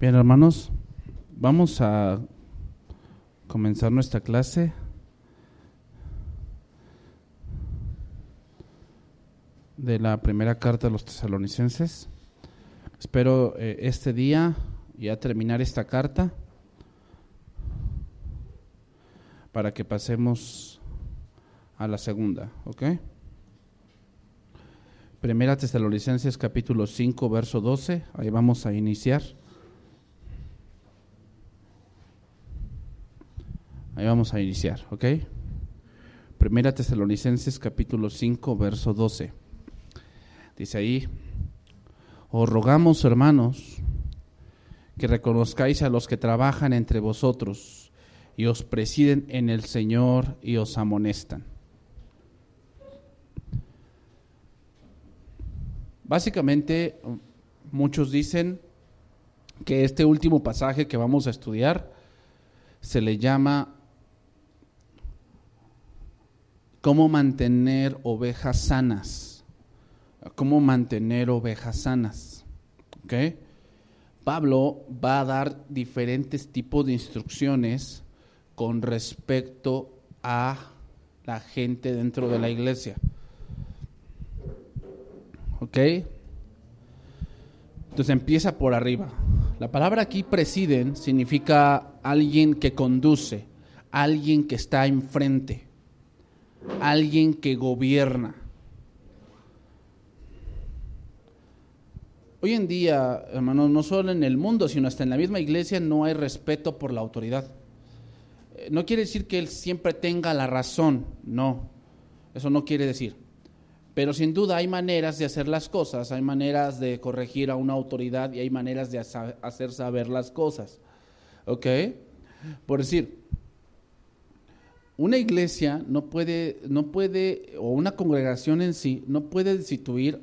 Bien, hermanos, vamos a comenzar nuestra clase. de la primera carta a los tesalonicenses. Espero eh, este día ya terminar esta carta para que pasemos a la segunda, ¿ok? Primera Tesalonicenses capítulo 5, verso 12, ahí vamos a iniciar. Ahí vamos a iniciar, ¿ok? Primera Tesalonicenses capítulo 5, verso 12. Dice ahí, os rogamos hermanos que reconozcáis a los que trabajan entre vosotros y os presiden en el Señor y os amonestan. Básicamente, muchos dicen que este último pasaje que vamos a estudiar se le llama cómo mantener ovejas sanas, cómo mantener ovejas sanas. Pablo va a dar diferentes tipos de instrucciones con respecto a la gente dentro de la iglesia. ¿Ok? Entonces empieza por arriba. La palabra aquí presiden significa alguien que conduce, alguien que está enfrente alguien que gobierna. Hoy en día, hermanos, no solo en el mundo, sino hasta en la misma iglesia no hay respeto por la autoridad. Eh, no quiere decir que él siempre tenga la razón, no, eso no quiere decir. Pero sin duda hay maneras de hacer las cosas, hay maneras de corregir a una autoridad y hay maneras de hacer saber las cosas. ¿Ok? Por decir, una iglesia no puede, no puede, o una congregación en sí, no puede destituir,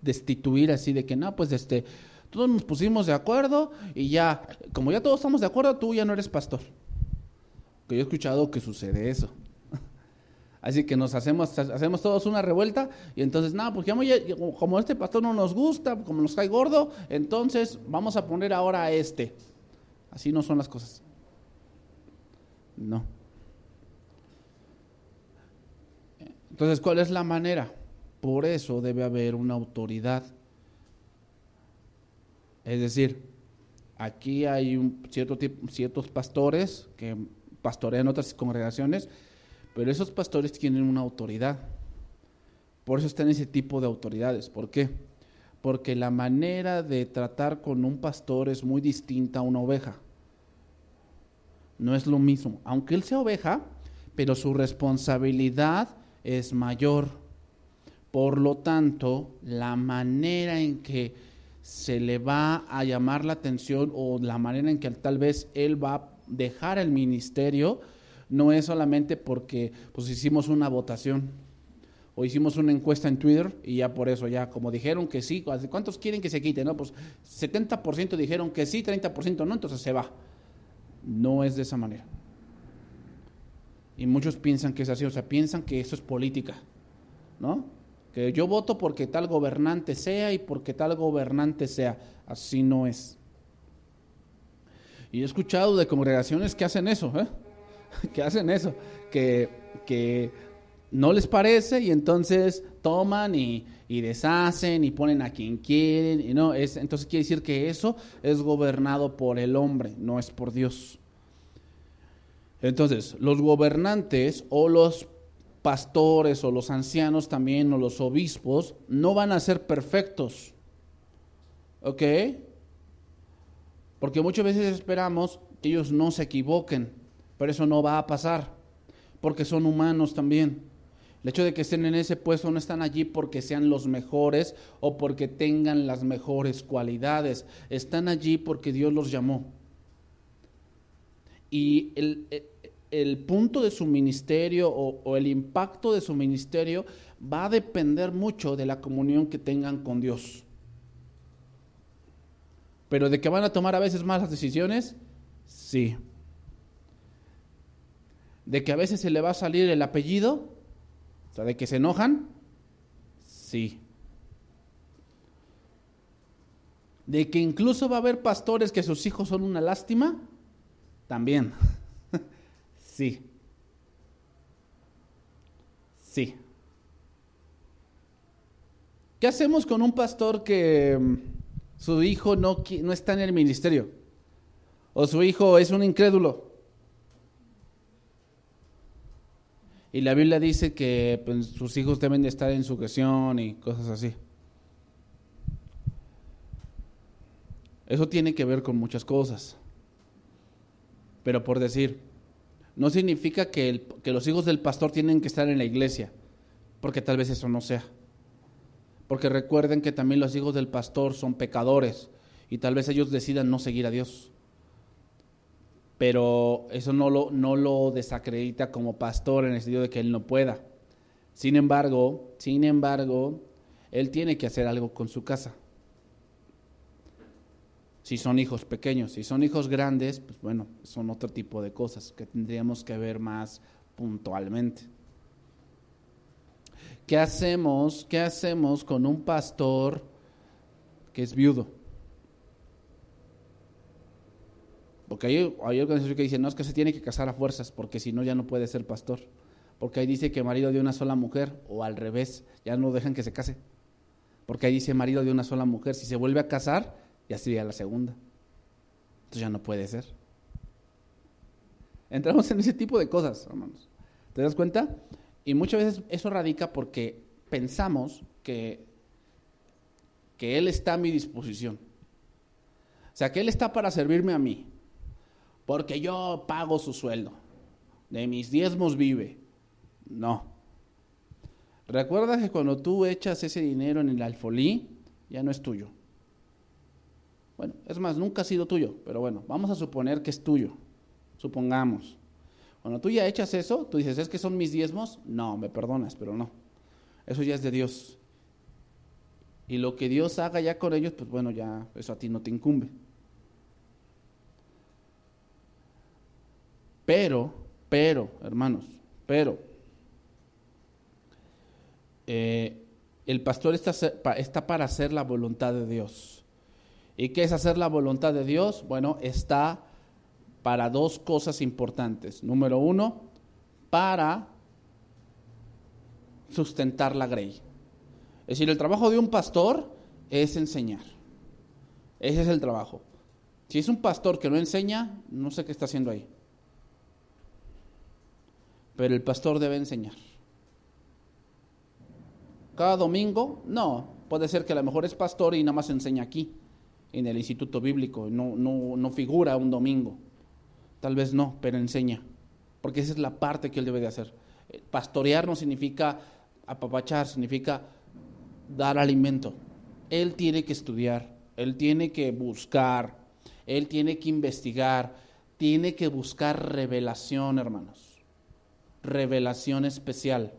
destituir así de que, no, pues este, todos nos pusimos de acuerdo y ya, como ya todos estamos de acuerdo, tú ya no eres pastor. Que yo he escuchado que sucede eso. Así que nos hacemos, hacemos todos una revuelta y entonces, no, pues como este pastor no nos gusta, como nos cae gordo, entonces vamos a poner ahora a este. Así no son las cosas. No. Entonces, ¿cuál es la manera? Por eso debe haber una autoridad. Es decir, aquí hay ciertos pastores que pastorean otras congregaciones, pero esos pastores tienen una autoridad. Por eso están ese tipo de autoridades. ¿Por qué? Porque la manera de tratar con un pastor es muy distinta a una oveja. No es lo mismo. Aunque él sea oveja, pero su responsabilidad es mayor. Por lo tanto, la manera en que se le va a llamar la atención o la manera en que tal vez él va a dejar el ministerio no es solamente porque pues hicimos una votación o hicimos una encuesta en Twitter y ya por eso ya como dijeron que sí, ¿cuántos quieren que se quite? No, pues 70% dijeron que sí, 30% no, entonces se va. No es de esa manera. Y muchos piensan que es así, o sea, piensan que eso es política, ¿no? Que yo voto porque tal gobernante sea y porque tal gobernante sea. Así no es. Y he escuchado de congregaciones que hacen eso, ¿eh? que hacen eso, que, que no les parece y entonces toman y, y, deshacen y ponen a quien quieren. Y no, es, entonces quiere decir que eso es gobernado por el hombre, no es por Dios. Entonces, los gobernantes o los pastores o los ancianos también o los obispos no van a ser perfectos. ¿Ok? Porque muchas veces esperamos que ellos no se equivoquen, pero eso no va a pasar, porque son humanos también. El hecho de que estén en ese puesto no están allí porque sean los mejores o porque tengan las mejores cualidades, están allí porque Dios los llamó. Y el, el punto de su ministerio o, el impacto de su ministerio va a depender mucho de la comunión que tengan con Dios. Pero de que van a tomar a veces malas decisiones, sí. De que a veces se le va a salir el apellido, o sea, de que se enojan, sí. De que incluso va a haber pastores que sus hijos son una lástima, también. Sí. Sí. ¿Qué hacemos con un pastor que mm, su hijo no, no está en el ministerio? O su hijo es un incrédulo. Y la Biblia dice que pues, sus hijos deben de estar en su sujeción y cosas así. Eso tiene que ver con muchas cosas. Pero por decir, no significa que, los hijos del pastor tienen que estar en la iglesia, porque tal vez eso no sea. Porque recuerden que también los hijos del pastor son pecadores y tal vez ellos decidan no seguir a Dios. Pero eso no lo, no lo desacredita como pastor en el sentido de que él no pueda. Sin embargo, sin embargo, él tiene que hacer algo con su casa. Si son hijos pequeños, si son hijos grandes, pues bueno, son otro tipo de cosas que tendríamos que ver más puntualmente. ¿Qué hacemos? ¿Qué hacemos con un pastor que es viudo? Porque hay, hay organizaciones que dicen, no, es que se tiene que casar a fuerzas, porque si no ya no puede ser pastor. Porque ahí dice que marido de una sola mujer, o al revés, ya no dejan que se case. Porque ahí dice marido de una sola mujer, si se vuelve a casar, ya sería la segunda. Entonces ya no puede ser. Entramos en ese tipo de cosas, hermanos. ¿Te das cuenta? Y muchas veces eso radica porque pensamos que, que Él está a mi disposición. O sea, que Él está para servirme a mí, porque yo pago su sueldo, de mis diezmos vive. No. Recuerda que cuando tú echas ese dinero en el alfolí, ya no es tuyo. Bueno, es más, nunca ha sido tuyo, pero bueno, vamos a suponer que es tuyo. Supongamos. Cuando tú ya echas eso, tú dices, ¿es que son mis diezmos? No, me perdonas, pero no. Eso ya es de Dios. Y lo que Dios haga ya con ellos, pues bueno, ya eso a ti no te incumbe. Pero, pero, hermanos, pero, eh, el pastor está, está para hacer la voluntad de Dios. ¿Y qué es hacer la voluntad de Dios? Bueno, está para dos cosas importantes. Número uno, para sustentar la grey. Es decir, el trabajo de un pastor es enseñar. Ese es el trabajo. Si es un pastor que no enseña, no sé qué está haciendo ahí. Pero el pastor debe enseñar. Cada domingo, no. Puede ser que a lo mejor es pastor y nada más enseña aquí, en el instituto bíblico, no, no, no figura un domingo. Tal vez no, pero enseña, porque esa es la parte que él debe de hacer. Eh, pastorear no significa apapachar, significa dar alimento. Él tiene que estudiar, él tiene que buscar, él tiene que investigar, tiene que buscar revelación, hermanos. Revelación especial.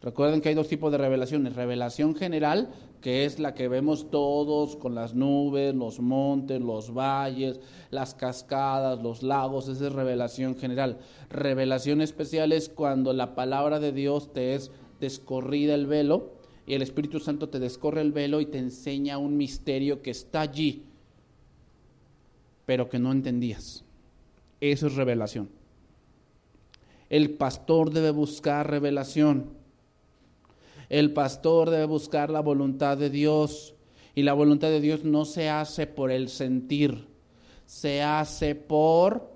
Recuerden que hay dos tipos de revelaciones. Revelación general, que es la que vemos todos con las nubes, los montes, los valles, las cascadas, los lagos, esa es revelación general. Revelación especial es cuando la palabra de Dios te es descorrida el velo y el Espíritu Santo te descorre el velo y te enseña un misterio que está allí, pero que no entendías. Eso es revelación. El pastor debe buscar revelación. El pastor debe buscar la voluntad de Dios y la voluntad de Dios no se hace por el sentir, se hace por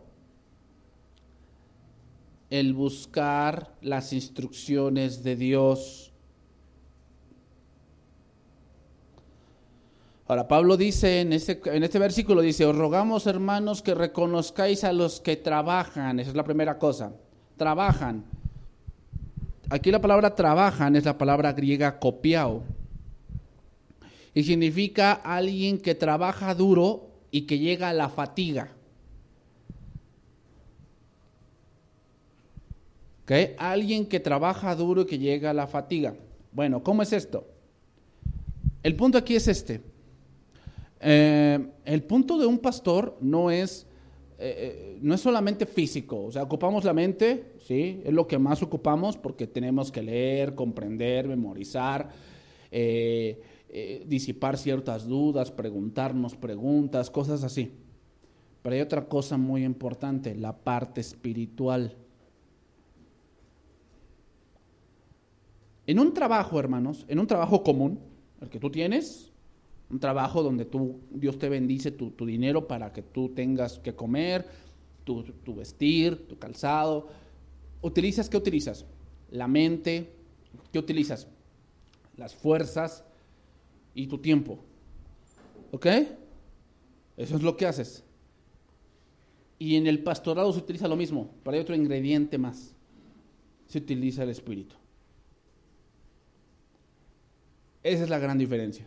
el buscar las instrucciones de Dios. Ahora, Pablo dice en este, en este versículo, dice, os rogamos hermanos que reconozcáis a los que trabajan, esa es la primera cosa, trabajan Aquí la palabra trabajan es la palabra griega copiao. Y significa alguien que trabaja duro y que llega a la fatiga. ¿Okay? Alguien que trabaja duro y que llega a la fatiga. Bueno, ¿cómo es esto? El punto aquí es este. Eh, el punto de un pastor no es eh, eh, no es solamente físico, o sea, ocupamos la mente, ¿sí? Es lo que más ocupamos porque tenemos que leer, comprender, memorizar, eh, disipar ciertas dudas, preguntarnos preguntas, cosas así. Pero hay otra cosa muy importante, la parte espiritual. En un trabajo, hermanos, en un trabajo común, el que tú tienes, un trabajo donde tú, Dios te bendice tu, dinero para que tú tengas que comer, tu, tu, vestir, tu calzado. ¿Utilizas qué utilizas? La mente, ¿qué utilizas? Las fuerzas y tu tiempo. ¿Ok? Eso es lo que haces. Y en el pastorado se utiliza lo mismo, pero hay otro ingrediente más. Se utiliza el espíritu. Esa es la gran diferencia.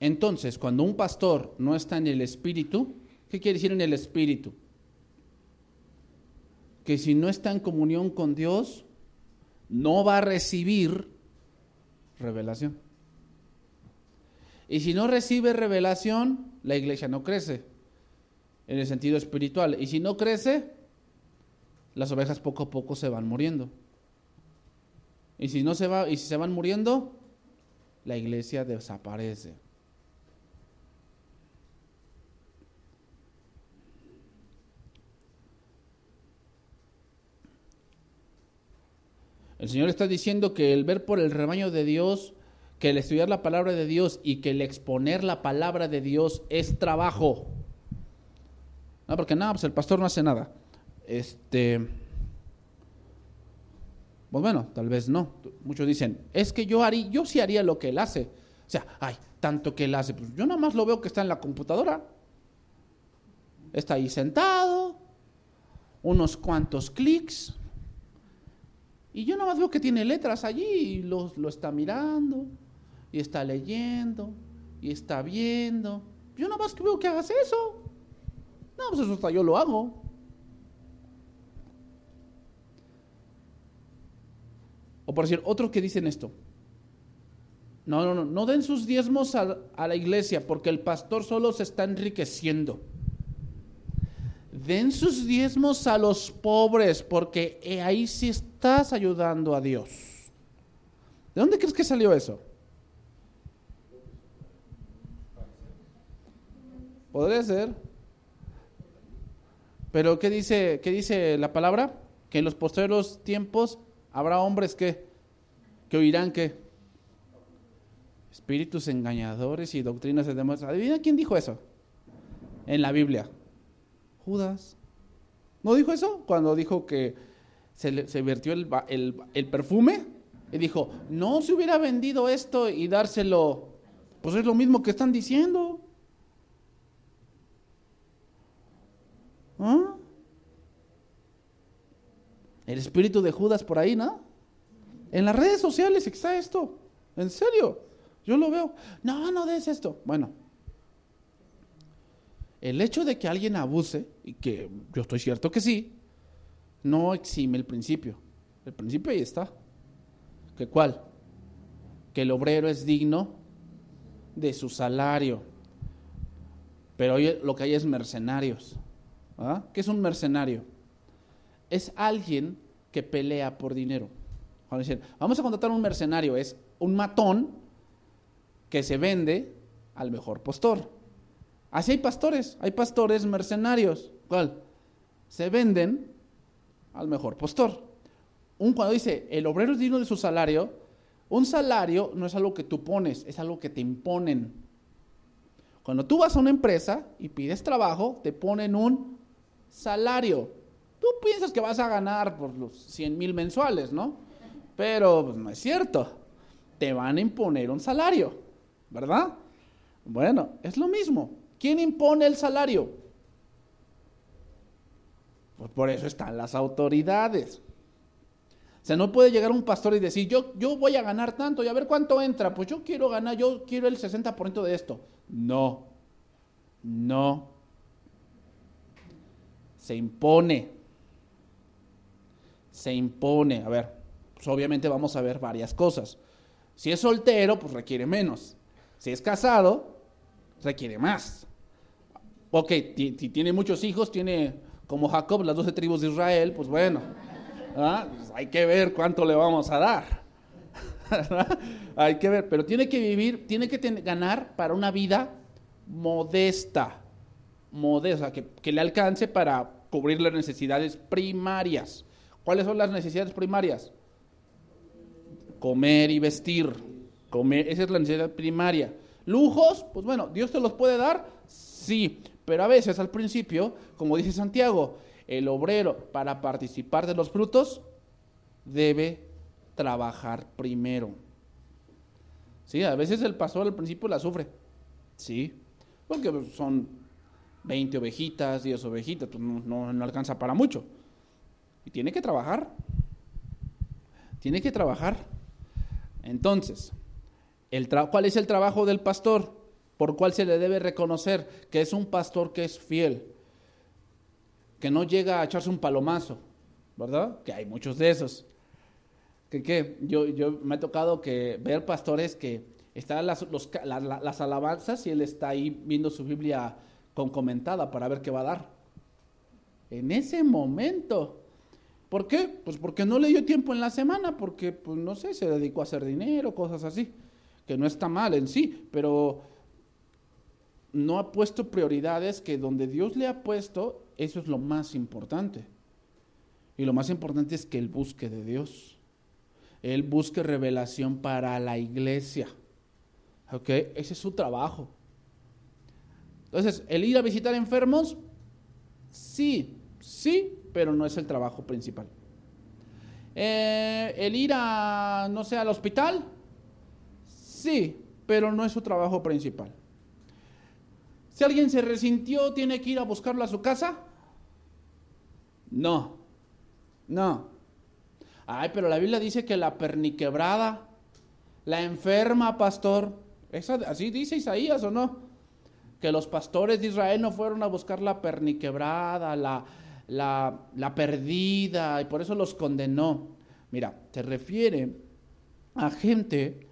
Entonces, cuando un pastor no está en el espíritu, ¿qué quiere decir en el espíritu? Que si no está en comunión con Dios, no va a recibir revelación. Y si no recibe revelación, la iglesia no crece en el sentido espiritual. Y si no crece, las ovejas poco a poco se van muriendo. Y si no se va y si se van muriendo, la iglesia desaparece. El Señor está diciendo que el ver por el rebaño de Dios, que el estudiar la palabra de Dios y que el exponer la palabra de Dios es trabajo. No, porque nada, pues el pastor no hace nada. Este, pues bueno, tal vez no. Muchos dicen, es que yo haría, yo sí haría lo que él hace. O sea, ay, tanto que él hace. Pues yo nada más lo veo que está en la computadora. Está ahí sentado, unos cuantos clics, y yo nada más veo que tiene letras allí y lo, lo está mirando, y está leyendo, y está viendo. Yo nada más que veo que hagas eso. No, pues eso hasta yo lo hago. O por decir, otros que dicen esto. No, no, no, no den sus diezmos a, a la iglesia porque el pastor solo se está enriqueciendo den sus diezmos a los pobres, porque ahí sí estás ayudando a Dios. ¿De dónde crees que salió eso? Podría ser. Pero ¿qué dice, qué dice la palabra? Que en los posteriores tiempos habrá hombres que, que oirán que espíritus engañadores y doctrinas de demás. ¿Adivina quién dijo eso? En la Biblia. Judas. ¿No dijo eso? Cuando dijo que se, se vertió el, el, perfume y dijo, no se hubiera vendido esto y dárselo. Pues es lo mismo que están diciendo. ¿Ah? El espíritu de Judas por ahí, ¿no? En las redes sociales está esto. En serio. Yo lo veo. No, no des esto. Bueno, el hecho de que alguien abuse, y que yo estoy cierto que sí, no exime el principio. El principio ahí está. ¿Que cuál? Que el obrero es digno de su salario. Pero hoy lo que hay es mercenarios. ¿Ah? ¿Qué es un mercenario? Es alguien que pelea por dinero. Vamos a contratar un mercenario, es un matón que se vende al mejor postor. Así hay pastores, hay pastores mercenarios. ¿Cuál? Se venden al mejor pastor. Un cuando dice, el obrero es digno de su salario, un salario no es algo que tú pones, es algo que te imponen. Cuando tú vas a una empresa y pides trabajo, te ponen un salario. Tú piensas que vas a ganar por los 100 mil mensuales, ¿no? Pero pues, no es cierto. Te van a imponer un salario, ¿verdad? Bueno, es lo mismo. ¿Quién impone el salario? Pues por eso están las autoridades. O sea, no puede llegar un pastor y decir, yo, yo voy a ganar tanto y a ver cuánto entra. Pues yo quiero ganar, yo quiero el 60% de esto. No, no. Se impone. Se impone. A ver, pues obviamente vamos a ver varias cosas. Si es soltero, pues requiere menos. Si es casado, requiere más. Ok, si tiene muchos hijos, tiene como Jacob las doce tribus de Israel, pues bueno, ¿Ah? Pues hay que ver cuánto le vamos a dar. hay que ver, pero tiene que vivir, tiene que ganar para una vida modesta, modesta, que, que le alcance para cubrir las necesidades primarias. ¿Cuáles son las necesidades primarias? Comer y vestir. Comer, esa es la necesidad primaria. Lujos, pues bueno, Dios te los puede dar, sí, pero a veces al principio, como dice Santiago, el obrero para participar de los frutos debe trabajar primero. Sí, a veces el pastor al principio la sufre, sí, porque son 20 ovejitas, 10 ovejitas, pues no, no alcanza para mucho. Y tiene que trabajar, tiene que trabajar. Entonces, el ¿cuál es el trabajo del pastor? Por cuál se le debe reconocer que es un pastor que es fiel, que no llega a echarse un palomazo, ¿verdad? Que hay muchos de esos. Que, que yo, yo me ha tocado que ver pastores que están las, las alabanzas y él está ahí viendo su Biblia con comentada para ver qué va a dar. En ese momento. ¿Por qué? Pues porque no le dio tiempo en la semana, porque, pues no sé, se dedicó a hacer dinero, cosas así, que no está mal en sí, pero no ha puesto prioridades que donde Dios le ha puesto, eso es lo más importante. Y lo más importante es que Él busque de Dios. Él busque revelación para la iglesia. ¿Ok? Ese es su trabajo. Entonces, el ir a visitar enfermos, sí, sí, pero no es el trabajo principal. Eh, el ir a, no sé, al hospital, sí, pero no es su trabajo principal. Si alguien se resintió, ¿tiene que ir a buscarlo a su casa? No, no. Ay, pero la Biblia dice que la perniquebrada, la enferma, pastor, ¿así dice Isaías o no? que los pastores de Israel no fueron a buscar la perniquebrada, la, la, la perdida, y por eso los condenó. Mira, se refiere a gente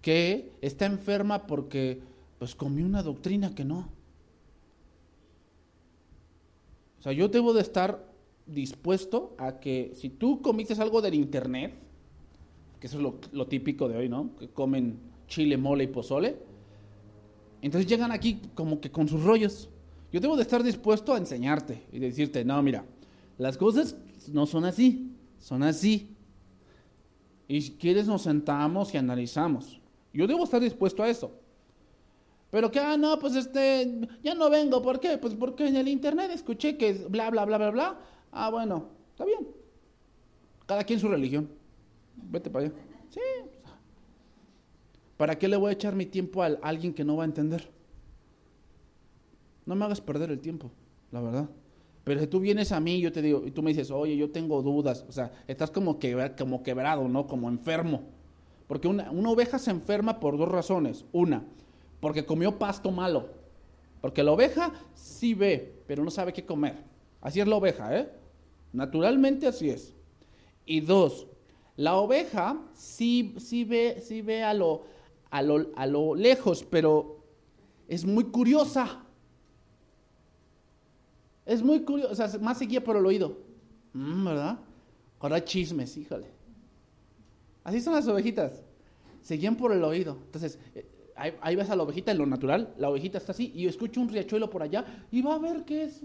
que está enferma porque pues comió una doctrina que no. O sea, yo debo de estar dispuesto a que si tú comiste algo del internet, que eso es lo, lo típico de hoy, ¿no? Que comen chile, mole y pozole, entonces llegan aquí como que con sus rollos. Yo debo de estar dispuesto a enseñarte y decirte, no, mira, las cosas no son así, son así. Y si quieres nos sentamos y analizamos. Yo debo estar dispuesto a eso. Pero que, ah, no, pues este, ya no vengo. ¿Por qué? Pues porque en el internet escuché que bla, bla, bla, bla, bla. Ah, bueno, está bien. Cada quien su religión. Vete para allá. Sí, ¿Para qué le voy a echar mi tiempo a alguien que no va a entender? No me hagas perder el tiempo, la verdad. Pero si tú vienes a mí, yo te digo, y tú me dices, oye, yo tengo dudas, o sea, estás como, como quebrado, ¿no? Como enfermo. Porque una, una oveja se enferma por dos razones. Una, porque comió pasto malo. Porque la oveja sí ve, pero no sabe qué comer. Así es la oveja, ¿eh? Naturalmente así es. Y dos, la oveja sí, sí, ve, sí ve a lo, a lo, lejos, pero es muy curiosa. Es muy curiosa, o sea, más seguía por el oído. Mm, ¿Verdad? Ahora chismes, híjole. Así son las ovejitas. Seguían por el oído. Entonces, eh, ahí, ves a la ovejita en lo natural. La ovejita está así y escucha un riachuelo por allá y va a ver qué es.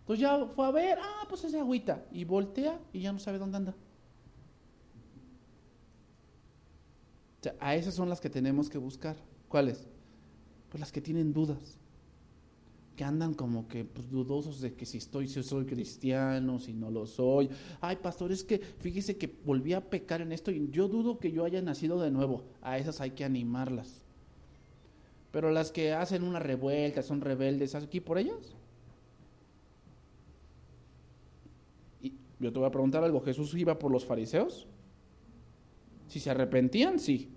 Entonces ya fue a ver, ah, pues es agüita. Y voltea y ya no sabe dónde anda. a esas son las que tenemos que buscar. ¿Cuáles? Pues las que tienen dudas. Que andan como que pues, dudosos de que si estoy, si soy cristiano, si no lo soy. Ay, pastor, es que fíjese que volví a pecar en esto y yo dudo que yo haya nacido de nuevo. A esas hay que animarlas. Pero las que hacen una revuelta, son rebeldes, aquí por ellas? Y yo te voy a preguntar algo, ¿Jesús iba por los fariseos? Si se arrepentían, sí.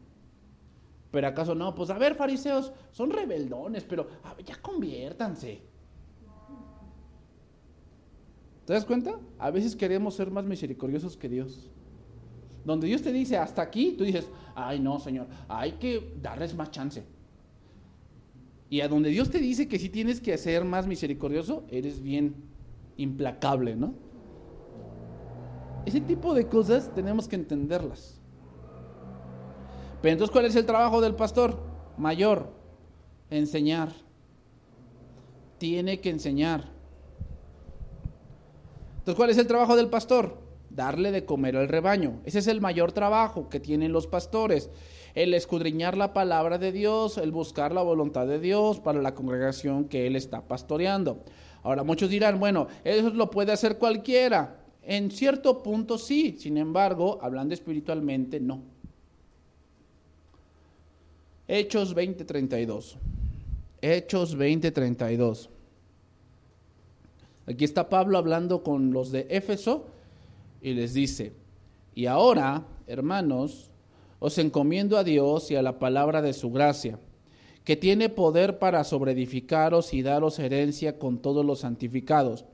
Pero acaso no, pues a ver, fariseos, son rebeldones, pero ya conviértanse. ¿Te das cuenta? A veces queremos ser más misericordiosos que Dios. Donde Dios te dice hasta aquí, tú dices, ay no, Señor, hay que darles más chance. Y a donde Dios te dice que sí tienes que ser más misericordioso, eres bien implacable, ¿no? Ese tipo de cosas tenemos que entenderlas. Pero entonces, ¿cuál es el trabajo del pastor? Mayor, enseñar. Tiene que enseñar. Entonces, ¿cuál es el trabajo del pastor? Darle de comer al rebaño. Ese es el mayor trabajo que tienen los pastores. El escudriñar la palabra de Dios, el buscar la voluntad de Dios para la congregación que él está pastoreando. Ahora, muchos dirán, bueno, eso lo puede hacer cualquiera. En cierto punto sí, sin embargo, hablando espiritualmente, no. Hechos 20:32. Hechos 20:32. Aquí está Pablo hablando con los de Éfeso y les dice, y ahora, hermanos, os encomiendo a Dios y a la palabra de su gracia, que tiene poder para sobreedificaros y daros herencia con todos los santificados.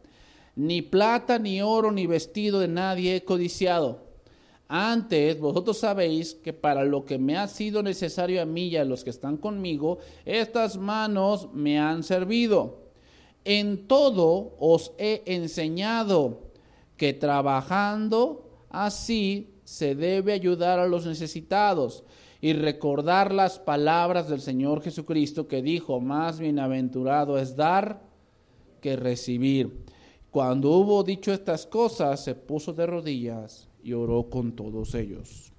Ni plata, ni oro, ni vestido de nadie he codiciado. Antes vosotros sabéis que para lo que me ha sido necesario a mí y a los que están conmigo, estas manos me han servido en todo os he enseñado que trabajando así se debe ayudar a los necesitados y recordar las palabras del Señor Jesucristo que dijo, más bienaventurado es dar que recibir. Cuando hubo dicho estas cosas, se puso de rodillas y oró con todos ellos.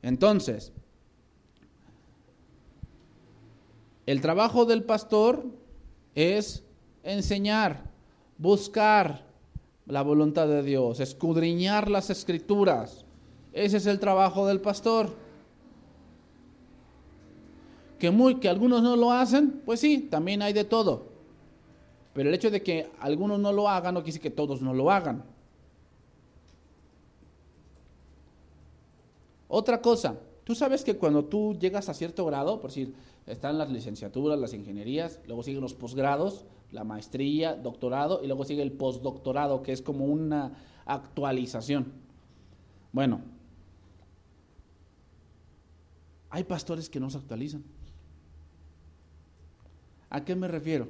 Entonces, el trabajo del pastor es enseñar, buscar la voluntad de Dios, escudriñar las escrituras. Ese es el trabajo del pastor. Que, muy, que algunos no lo hacen, pues sí, también hay de todo. Pero el hecho de que algunos no lo hagan no quiere decir que todos no lo hagan. Otra cosa, tú sabes que cuando tú llegas a cierto grado, por decir, están las licenciaturas, las ingenierías, luego siguen los posgrados, la maestría, doctorado y luego sigue el postdoctorado, que es como una actualización. Bueno, hay pastores que no se actualizan. ¿A qué me refiero?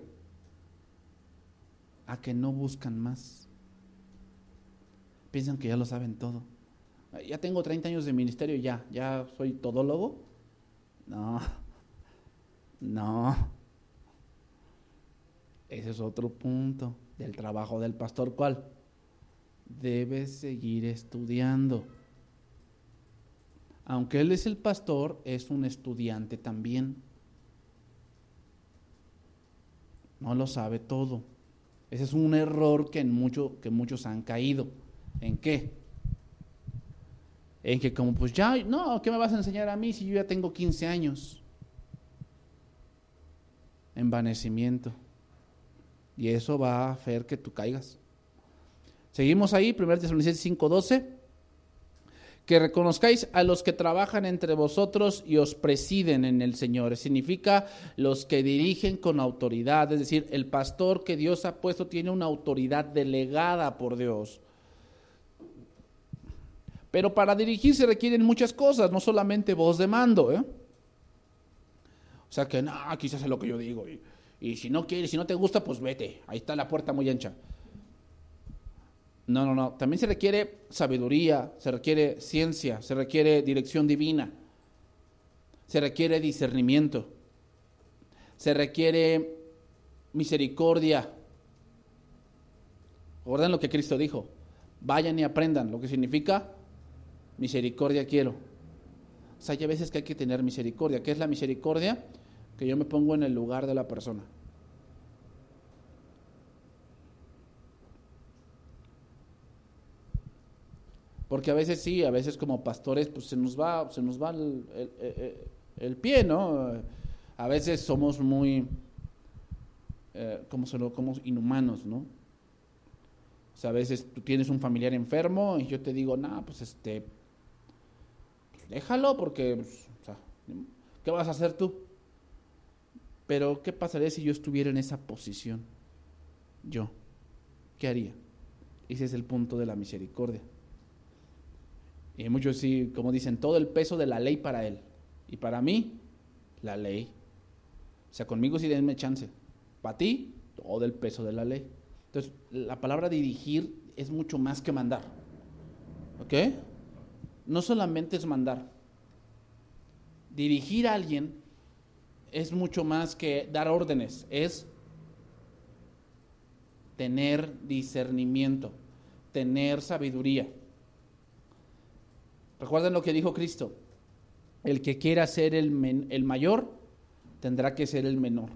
A que no buscan más. Piensan que ya lo saben todo. Ya tengo 30 años de ministerio, ya, ya soy todólogo. No, no. Ese es otro punto del trabajo del pastor. ¿Cuál? Debes seguir estudiando. Aunque él es el pastor, es un estudiante también. No lo sabe todo. Ese es un error que, en mucho, que muchos han caído. ¿En qué? En que como pues ya, no, ¿qué me vas a enseñar a mí si yo ya tengo 15 años? Envanecimiento y eso va a hacer que tú caigas. Seguimos ahí, 1 Tesalonicenses 5:12. Que reconozcáis a los que trabajan entre vosotros y os presiden en el Señor. Significa los que dirigen con autoridad, es decir, el pastor que Dios ha puesto tiene una autoridad delegada por Dios. Pero para dirigir se requieren muchas cosas, no solamente voz de mando. ¿eh? O sea que, no, quizás es lo que yo digo. Y, y si no quieres, si no te gusta, pues vete. Ahí está la puerta muy ancha. No, no, no. También se requiere sabiduría, se requiere ciencia, se requiere dirección divina, se requiere discernimiento, se requiere misericordia. Recuerden lo que Cristo dijo. Vayan y aprendan lo que significa misericordia quiero. O sea, hay veces que hay que tener misericordia. ¿Qué es la misericordia? que yo me pongo en el lugar de la persona. Porque a veces sí, a veces como pastores, pues se nos va, se nos va el, pie, ¿no? A veces somos muy, eh, como, como inhumanos, ¿no? O sea, a veces tú tienes un familiar enfermo y yo te digo, no, pues este, pues déjalo porque, pues, o sea, ¿qué vas a hacer tú? Pero, ¿qué pasaría si yo estuviera en esa posición? Yo, ¿qué haría? Ese es el punto de la misericordia. Y muchos sí, como dicen, todo el peso de la ley para él. Y para mí, la ley. O sea, conmigo sí denme chance. Para ti, todo el peso de la ley. Entonces, la palabra dirigir es mucho más que mandar. ¿Ok? No solamente es mandar. Dirigir a alguien es mucho más que dar órdenes, es tener discernimiento, tener sabiduría. Recuerden lo que dijo Cristo, el que quiera ser el, el mayor tendrá que ser el menor.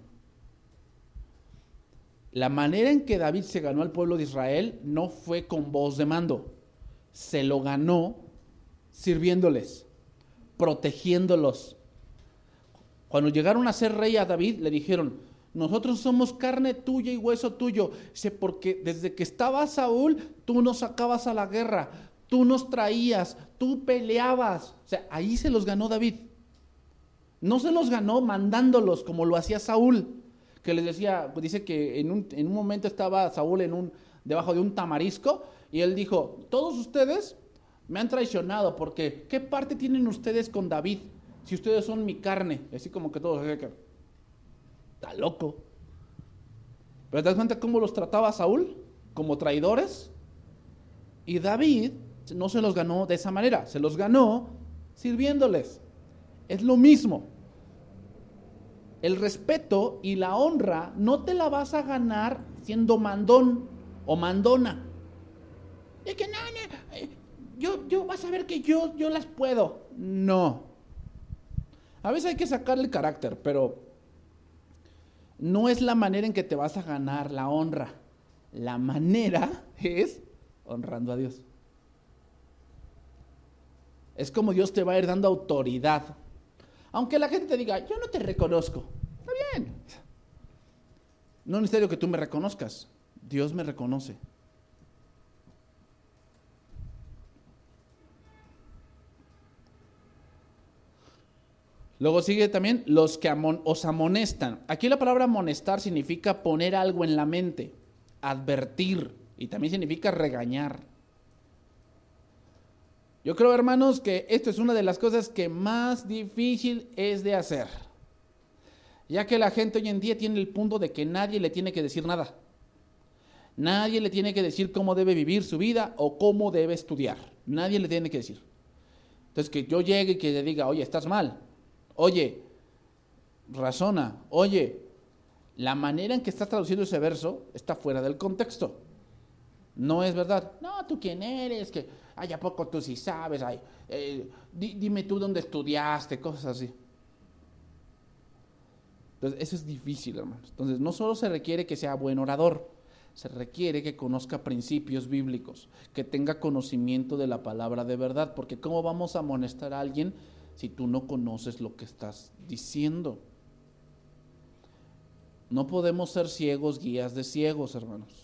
La manera en que David se ganó al pueblo de Israel no fue con voz de mando, se lo ganó sirviéndoles, protegiéndolos. Cuando llegaron a ser rey a David, le dijeron, nosotros somos carne tuya y hueso tuyo. Dice, porque desde que estaba Saúl, tú nos sacabas a la guerra, tú nos traías, tú peleabas. O sea, ahí se los ganó David. No se los ganó mandándolos como lo hacía Saúl que les decía, dice que en un, en un momento estaba Saúl en un, debajo de un tamarisco y él dijo, todos ustedes me han traicionado porque ¿qué parte tienen ustedes con David si ustedes son mi carne? Así como que todos, está loco. Pero te das cuenta cómo los trataba Saúl como traidores y David no se los ganó de esa manera, se los ganó sirviéndoles. Es lo mismo el respeto y la honra no te la vas a ganar siendo mandón o mandona. De que no, no eh, yo, yo vas a ver que yo, yo las puedo. No. A veces hay que sacarle el carácter, pero no es la manera en que te vas a ganar la honra. La manera es honrando a Dios. Es como Dios te va a ir dando autoridad aunque la gente te diga, yo no te reconozco. Está bien. No es necesario que tú me reconozcas. Dios me reconoce. Luego sigue también los que os amonestan. Aquí la palabra amonestar significa poner algo en la mente, advertir y también significa regañar. Yo creo, hermanos, que esto es una de las cosas que más difícil es de hacer. Ya que la gente hoy en día tiene el punto de que nadie le tiene que decir nada. Nadie le tiene que decir cómo debe vivir su vida o cómo debe estudiar. Nadie le tiene que decir. Entonces, que yo llegue y que le diga, oye, estás mal. Oye, razona. Oye, la manera en que estás traduciendo ese verso está fuera del contexto. No es verdad. No, tú quién eres, que ay, ¿a poco tú sí sabes? Ay, eh, dime tú dónde estudiaste, cosas así. Entonces, eso es difícil, hermanos. Entonces, no solo se requiere que sea buen orador, se requiere que conozca principios bíblicos, que tenga conocimiento de la palabra de verdad, porque ¿cómo vamos a amonestar a alguien si tú no conoces lo que estás diciendo? No podemos ser ciegos, guías de ciegos, hermanos.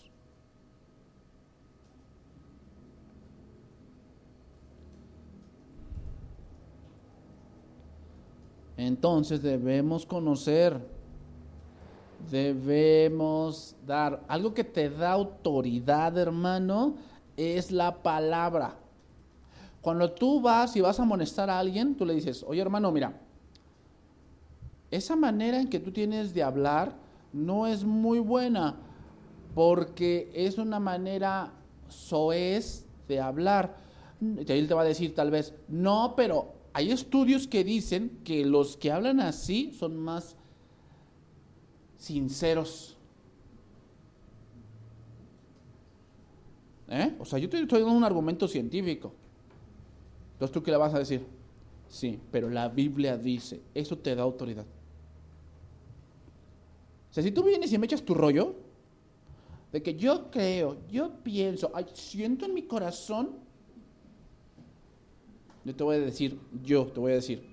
Entonces debemos conocer, debemos dar. Algo que te da autoridad, hermano, es la palabra. Cuando tú vas y vas a amonestar a alguien, tú le dices, oye hermano, mira, esa manera en que tú tienes de hablar no es muy buena porque es una manera soez de hablar. Y él te va a decir tal vez, no, pero hay estudios que dicen que los que hablan así son más sinceros. ¿Eh? O sea, yo estoy dando un argumento científico. Entonces, ¿tú qué le vas a decir? Sí, pero la Biblia dice, eso te da autoridad. O sea, si tú vienes y me echas tu rollo, de que yo creo, yo pienso, siento en mi corazón yo te voy a decir, yo te voy a decir,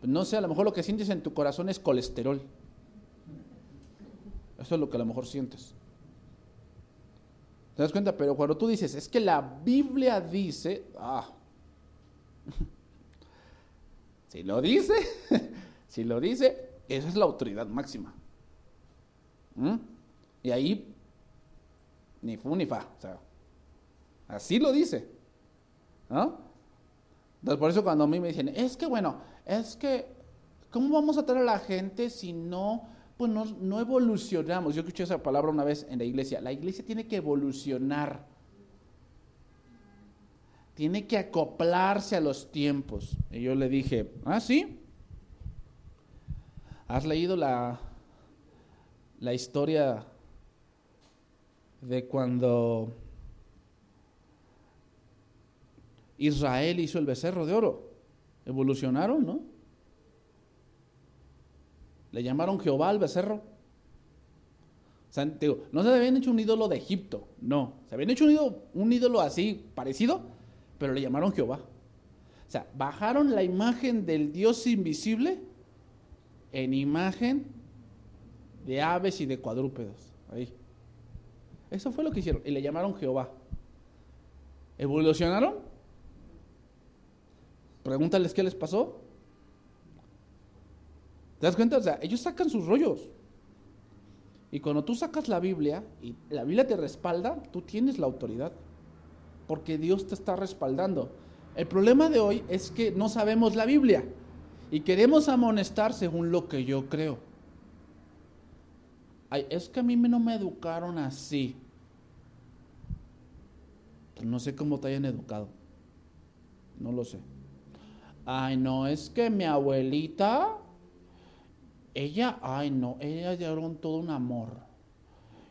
pues no sé, a lo mejor lo que sientes en tu corazón es colesterol. Eso es lo que a lo mejor sientes. ¿Te das cuenta? Pero cuando tú dices, es que la Biblia dice, ah, si lo dice, si lo dice, esa es la autoridad máxima. ¿Mm? Y ahí, ni fu ni fa, o sea, así lo dice. ¿No? Entonces, por eso cuando a mí me dicen, es que bueno, es que, ¿cómo vamos a traer a la gente si no, pues no, no evolucionamos? Yo escuché esa palabra una vez en la iglesia. La iglesia tiene que evolucionar. tiene que acoplarse a los tiempos. Y yo le dije, ah, sí. ¿Has leído la, la historia de cuando Israel hizo el becerro de oro? Evolucionaron, ¿no? Le llamaron Jehová al becerro. O sea, no se habían hecho un ídolo de Egipto, no. Se habían hecho un ídolo, un ídolo así parecido, pero le llamaron Jehová. O sea, bajaron la imagen del Dios invisible en imagen de aves y de cuadrúpedos. Ahí. Eso fue lo que hicieron. Y le llamaron Jehová. ¿Evolucionaron? Pregúntales qué les pasó. ¿Te das cuenta? O sea, ellos sacan sus rollos. Y cuando tú sacas la Biblia y la Biblia te respalda, tú tienes la autoridad porque Dios te está respaldando. El problema de hoy es que no sabemos la Biblia y queremos amonestar según lo que yo creo. Ay, es que a mí no me educaron así. No sé cómo te hayan educado. No lo sé. Ay, no, es que mi abuelita, ella, ay, no, ella dieron todo un amor.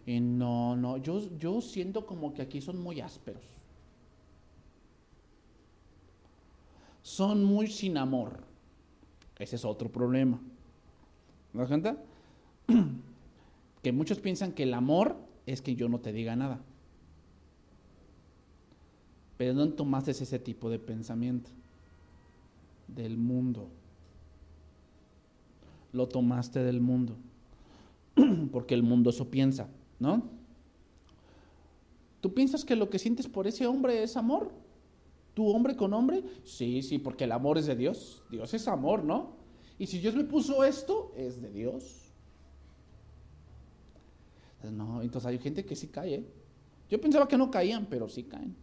Y no, no, yo, yo siento como que aquí son muy ásperos. son muy sin amor. Ese es otro problema. ¿Me das cuenta? que muchos piensan que el amor es que yo no te diga nada. Pero no tomaste ese tipo de pensamiento del mundo. Lo tomaste del mundo. Porque el mundo eso piensa, ¿no? ¿Tú piensas que lo que sientes por ese hombre es amor? ¿Tu hombre con hombre? Sí, sí, porque el amor es de Dios. Dios es amor, ¿no? Y si Dios me puso esto, es de Dios. No, entonces hay gente que sí cae. ¿eh? Yo pensaba que no caían, pero sí caen.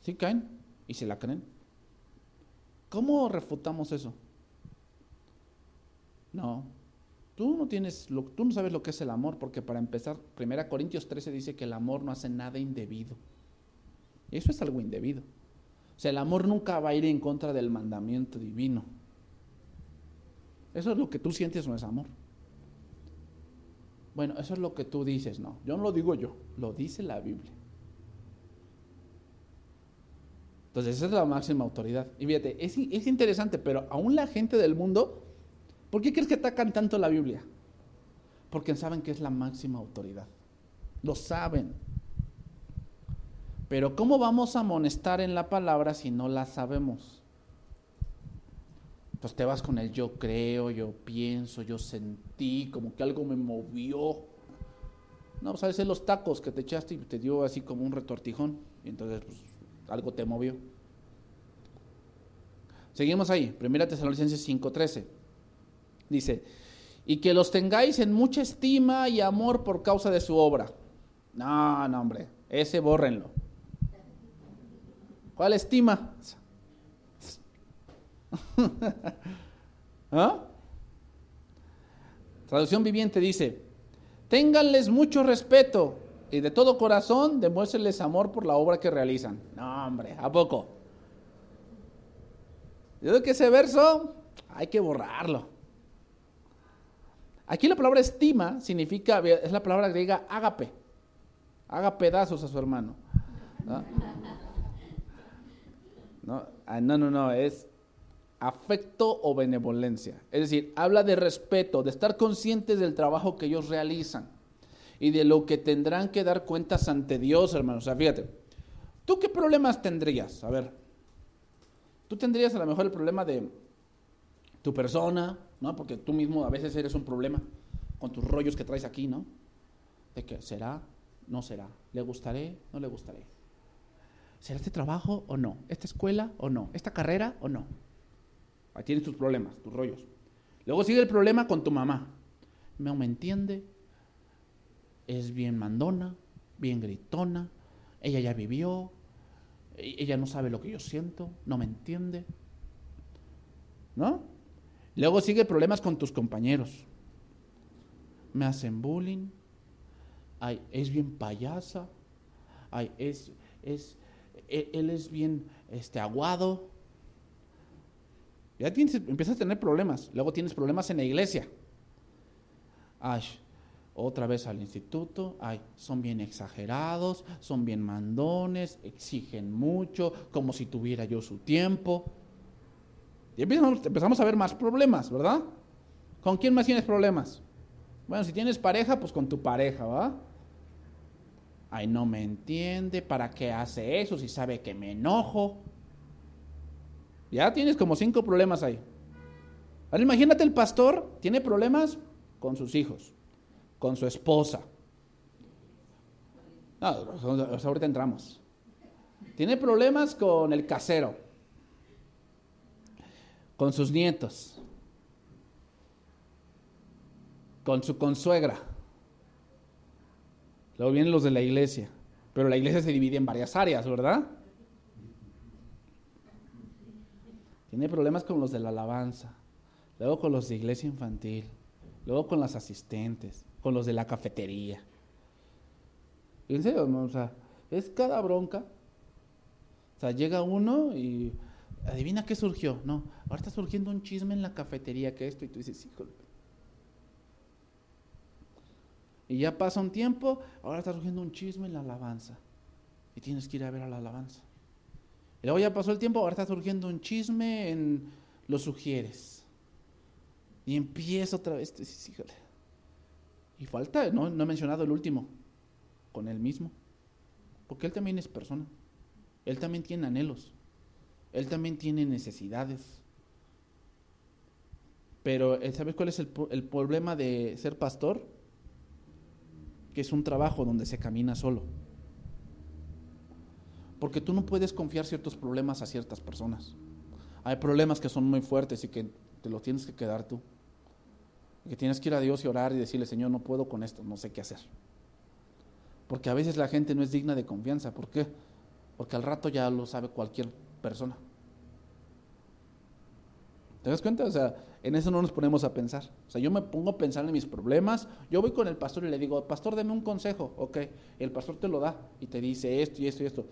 Sí caen y se la creen. ¿Cómo refutamos eso? No, tú no tienes, tú no sabes lo que es el amor, porque para empezar, 1 Corintios 13 dice que el amor no hace nada indebido. Eso es algo indebido. O sea, el amor nunca va a ir en contra del mandamiento divino. Eso es lo que tú sientes, no es amor. Bueno, eso es lo que tú dices, no. Yo no lo digo yo, lo dice la Biblia. Entonces, esa es la máxima autoridad. Y fíjate, es, es interesante, pero aún la gente del mundo, ¿por qué crees que atacan tanto la Biblia? Porque saben que es la máxima autoridad. Lo saben. Pero ¿cómo vamos a amonestar en la palabra si no la sabemos? Entonces te vas con el yo creo, yo pienso, yo sentí, como que algo me movió. No, sabes, pues, los tacos que te echaste y te dio así como un retortijón. Y entonces pues, algo te movió. Seguimos ahí, 1 Tesalonicenses 5:13. Dice, y que los tengáis en mucha estima y amor por causa de su obra. No, no, hombre, ese bórrenlo. ¿Cuál estima? ¿Ah? Traducción viviente dice, ténganles mucho respeto y de todo corazón demuéstrenles amor por la obra que realizan. No, hombre, ¿a poco? Yo creo que ese verso hay que borrarlo. Aquí la palabra estima significa, es la palabra griega ágape. Haga pedazos a su hermano. ¿no? Ah, ¿no? no, no, es afecto o benevolencia. Es decir, habla de respeto, de estar conscientes del trabajo que ellos realizan y de lo que tendrán que dar cuentas ante Dios, hermanos. O sea, fíjate, ¿tú qué problemas tendrías? A ver, tú tendrías a lo mejor el problema de tu persona, ¿no? Porque tú mismo a veces eres un problema con tus rollos que traes aquí, ¿no? De que será, no será, le gustaré, no le gustaré. ¿Será este trabajo o no? ¿Esta escuela o no? ¿Esta carrera o no? Ahí tienes tus problemas, tus rollos. Luego sigue el problema con tu mamá. Me entiende, es bien mandona, bien gritona, ella ya vivió, e-, ella no sabe lo que yo siento, no me entiende. ¿No? Luego sigue problemas con tus compañeros. Me hacen bullying, ay, es bien payasa, ay, es, es, él, él es bien este, aguado. Ya tienes, empiezas a tener problemas. Luego tienes problemas en la iglesia. Ay, otra vez al instituto, ay, son bien exagerados, son bien mandones, exigen mucho, como si tuviera yo su tiempo. Y empezamos, a ver más problemas, ¿verdad? ¿Con quién más tienes problemas? Bueno, si tienes pareja, pues con tu pareja, ¿va? Ay, no me entiende, ¿para qué hace eso si sabe que me enojo? Ya tienes como cinco problemas ahí. Ahora imagínate el pastor, tiene problemas con sus hijos, con su esposa. No, ahorita entramos. Tiene problemas con el casero, con sus nietos, con su consuegra. Luego vienen los de la iglesia, pero la iglesia se divide en varias áreas, ¿verdad? Tiene problemas con los de la alabanza, luego con los de iglesia infantil, luego con las asistentes, con los de la cafetería. En serio, o sea, es cada bronca. O sea, llega uno y adivina qué surgió. No, ahora está surgiendo un chisme en la cafetería que esto y tú dices, híjole. Y ya pasa un tiempo, ahora está surgiendo un chisme en la alabanza. Y tienes que ir a ver a la alabanza. Y luego ya pasó el tiempo, ahora está surgiendo un chisme en los sugieres. Y empieza otra vez, híjole. Y falta, no, he mencionado el último, con él mismo. Porque él también es persona. Él también tiene anhelos. Él también tiene necesidades. Pero, eh, ¿sabes cuál es el, problema de ser pastor? Que es un trabajo donde se camina solo. Porque tú no puedes confiar ciertos problemas a ciertas personas. Hay problemas que son muy fuertes y que te los tienes que quedar tú. Que tienes que ir a Dios y orar y decirle, Señor, no puedo con esto, no sé qué hacer. Porque a veces la gente no es digna de confianza. ¿Por qué? Porque al rato ya lo sabe cualquier persona. ¿Te das cuenta? O sea, en eso no nos ponemos a pensar. O sea, yo me pongo a pensar en mis problemas. Yo voy con el pastor y le digo, pastor, deme un consejo. Ok, el pastor te lo da y te dice esto y esto y esto.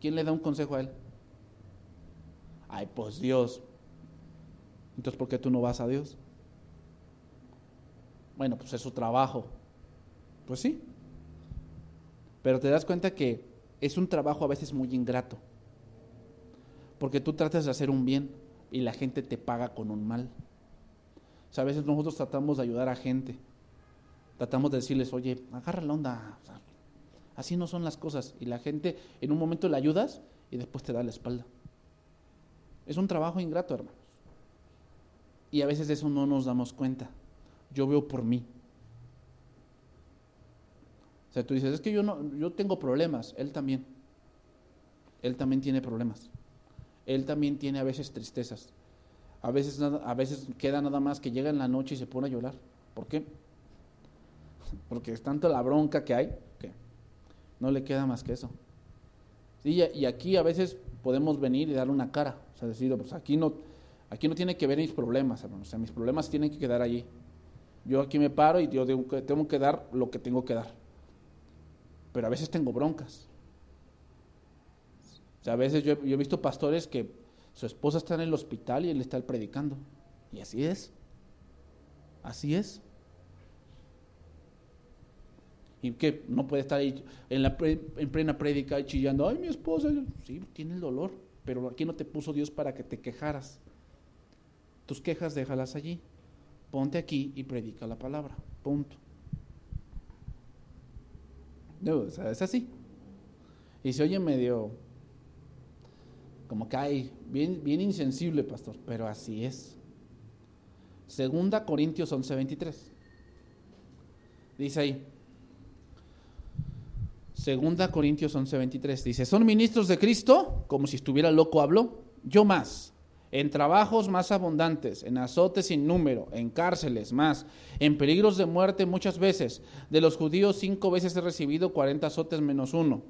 ¿Quién le da un consejo a él? Ay, pues Dios. Entonces, ¿por qué tú no vas a Dios? Bueno, pues es su trabajo. Pues sí. Pero te das cuenta que es un trabajo a veces muy ingrato. Porque tú tratas de hacer un bien y la gente te paga con un mal. O sea, a veces nosotros tratamos de ayudar a gente. Tratamos de decirles, oye, agarra la onda. Así no son las cosas. Y la gente en un momento le ayudas y después te da la espalda. Es un trabajo ingrato, hermanos. Y a veces de eso no nos damos cuenta. Yo veo por mí. O sea, tú dices, es que yo no, yo tengo problemas. Él también. Él también tiene problemas. Él también tiene a veces tristezas. A veces, a veces queda nada más que llega en la noche y se pone a llorar. ¿Por qué? Porque es tanto la bronca que hay no le queda más que eso. y aquí a veces podemos venir y dar una cara, o sea, decir, pues aquí no, aquí no tiene que ver mis problemas, o sea, mis problemas tienen que quedar allí. Yo aquí me paro y yo tengo que dar lo que tengo que dar. Pero a veces tengo broncas. O a veces yo, he visto pastores que su esposa está en el hospital y él está predicando. Y así es. Así es. Y que no puede estar ahí en, la en plena prédica chillando, ay, mi esposa, sí, tiene el dolor, pero aquí no te puso Dios para que te quejaras. Tus quejas déjalas allí. Ponte aquí y predica la palabra. Punto. No, es así. Y se oye medio como que hay bien, bien insensible, pastor, pero así es. Segunda Corintios 11:23. Dice ahí, Segunda Corintios 11:23 dice, ¿son ministros de Cristo? Como si estuviera loco hablo. Yo más. En trabajos más abundantes, en azotes sin número, en cárceles más, en peligros de muerte muchas veces. De los judíos cinco veces he recibido cuarenta azotes menos uno.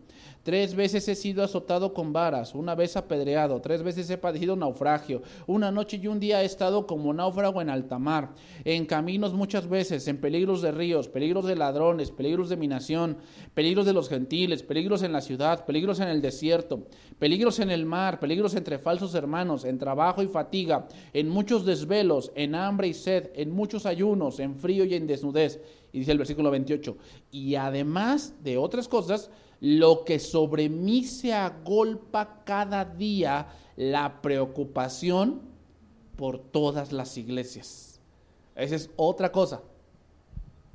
Tres veces he sido azotado con varas, una vez apedreado, tres veces he padecido naufragio, una noche y un día he estado como náufrago en alta mar, en caminos muchas veces, en peligros de ríos, peligros de ladrones, peligros de minación, peligros de los gentiles, peligros en la ciudad, peligros en el desierto, peligros en el mar, peligros entre falsos hermanos, en trabajo y fatiga, en muchos desvelos, en hambre y sed, en muchos ayunos, en frío y en desnudez. Y dice el versículo 28, y además de otras cosas, lo que sobre mí se agolpa cada día la preocupación por todas las iglesias. Esa es otra cosa.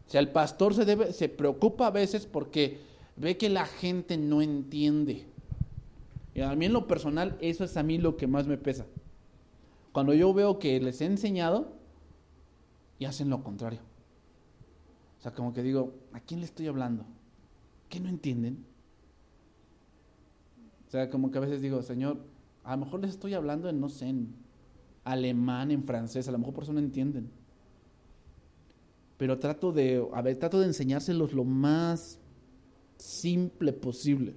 O sea, el pastor se, debe, se preocupa a veces porque ve que la gente no entiende. Y a mí en lo personal, eso es a mí lo que más me pesa. Cuando yo veo que les he enseñado y hacen lo contrario. O sea, como que digo, ¿a quién le estoy hablando? ¿Qué no entienden? O sea, como que a veces digo, Señor, a lo mejor les estoy hablando en, no sé, en alemán, en francés, a lo mejor por eso no entienden. Pero trato de, a trato de enseñárselos lo más simple posible.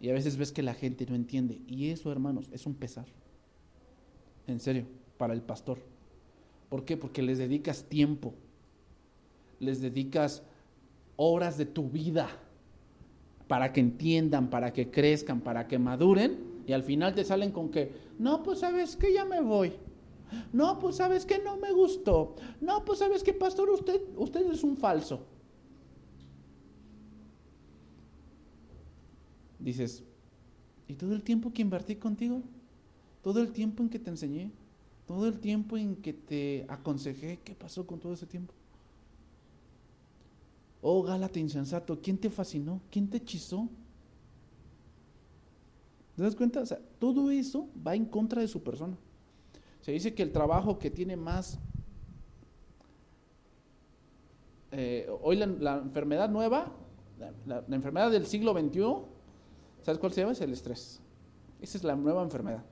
Y a veces ves que la gente no entiende. Y eso, hermanos, es un pesar. En serio, para el pastor. ¿Por qué? Porque les dedicas tiempo. Les dedicas horas de tu vida para que entiendan, para que crezcan, para que maduren, y al final te salen con que, no, pues sabes que ya me voy. No, pues sabes que no me gustó. No, pues sabes que pastor, usted, usted es un falso. Dices, ¿y todo el tiempo que invertí contigo? ¿Todo el tiempo en que te enseñé? ¿Todo el tiempo en que te aconsejé? ¿Qué pasó con todo ese tiempo? Oh, Gálate insensato, ¿quién te fascinó? ¿Quién te hechizó? ¿Te das cuenta? O sea, todo eso va en contra de su persona. Se dice que el trabajo que tiene más... Eh, hoy la, enfermedad nueva, la, enfermedad del siglo XXI, ¿sabes cuál se llama? Es el estrés. Esa es la nueva enfermedad.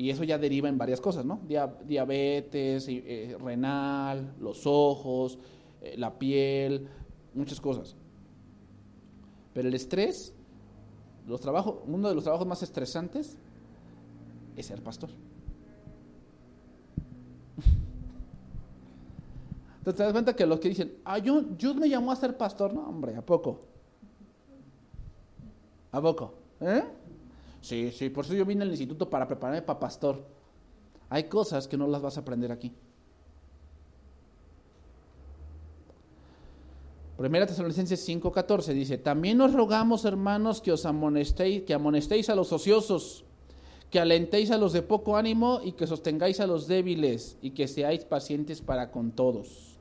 Y eso ya deriva en varias cosas, ¿no? diabetes, eh, renal, los ojos, eh, la piel, muchas cosas. Pero el estrés, los trabajos, uno de los trabajos más estresantes es ser pastor. Entonces te das cuenta que los que dicen, ah, yo, Dios me llamó a ser pastor, no, hombre, ¿a poco? ¿A poco? ¿Eh? Sí, sí, por eso yo vine al instituto para prepararme para pastor. Hay cosas que no las vas a aprender aquí. Primera Tesalonicenses 5:14 dice, también nos rogamos, hermanos, que os amonestéis, que amonestéis a los ociosos, que alentéis a los de poco ánimo y que sostengáis a los débiles y que seáis pacientes para con todos.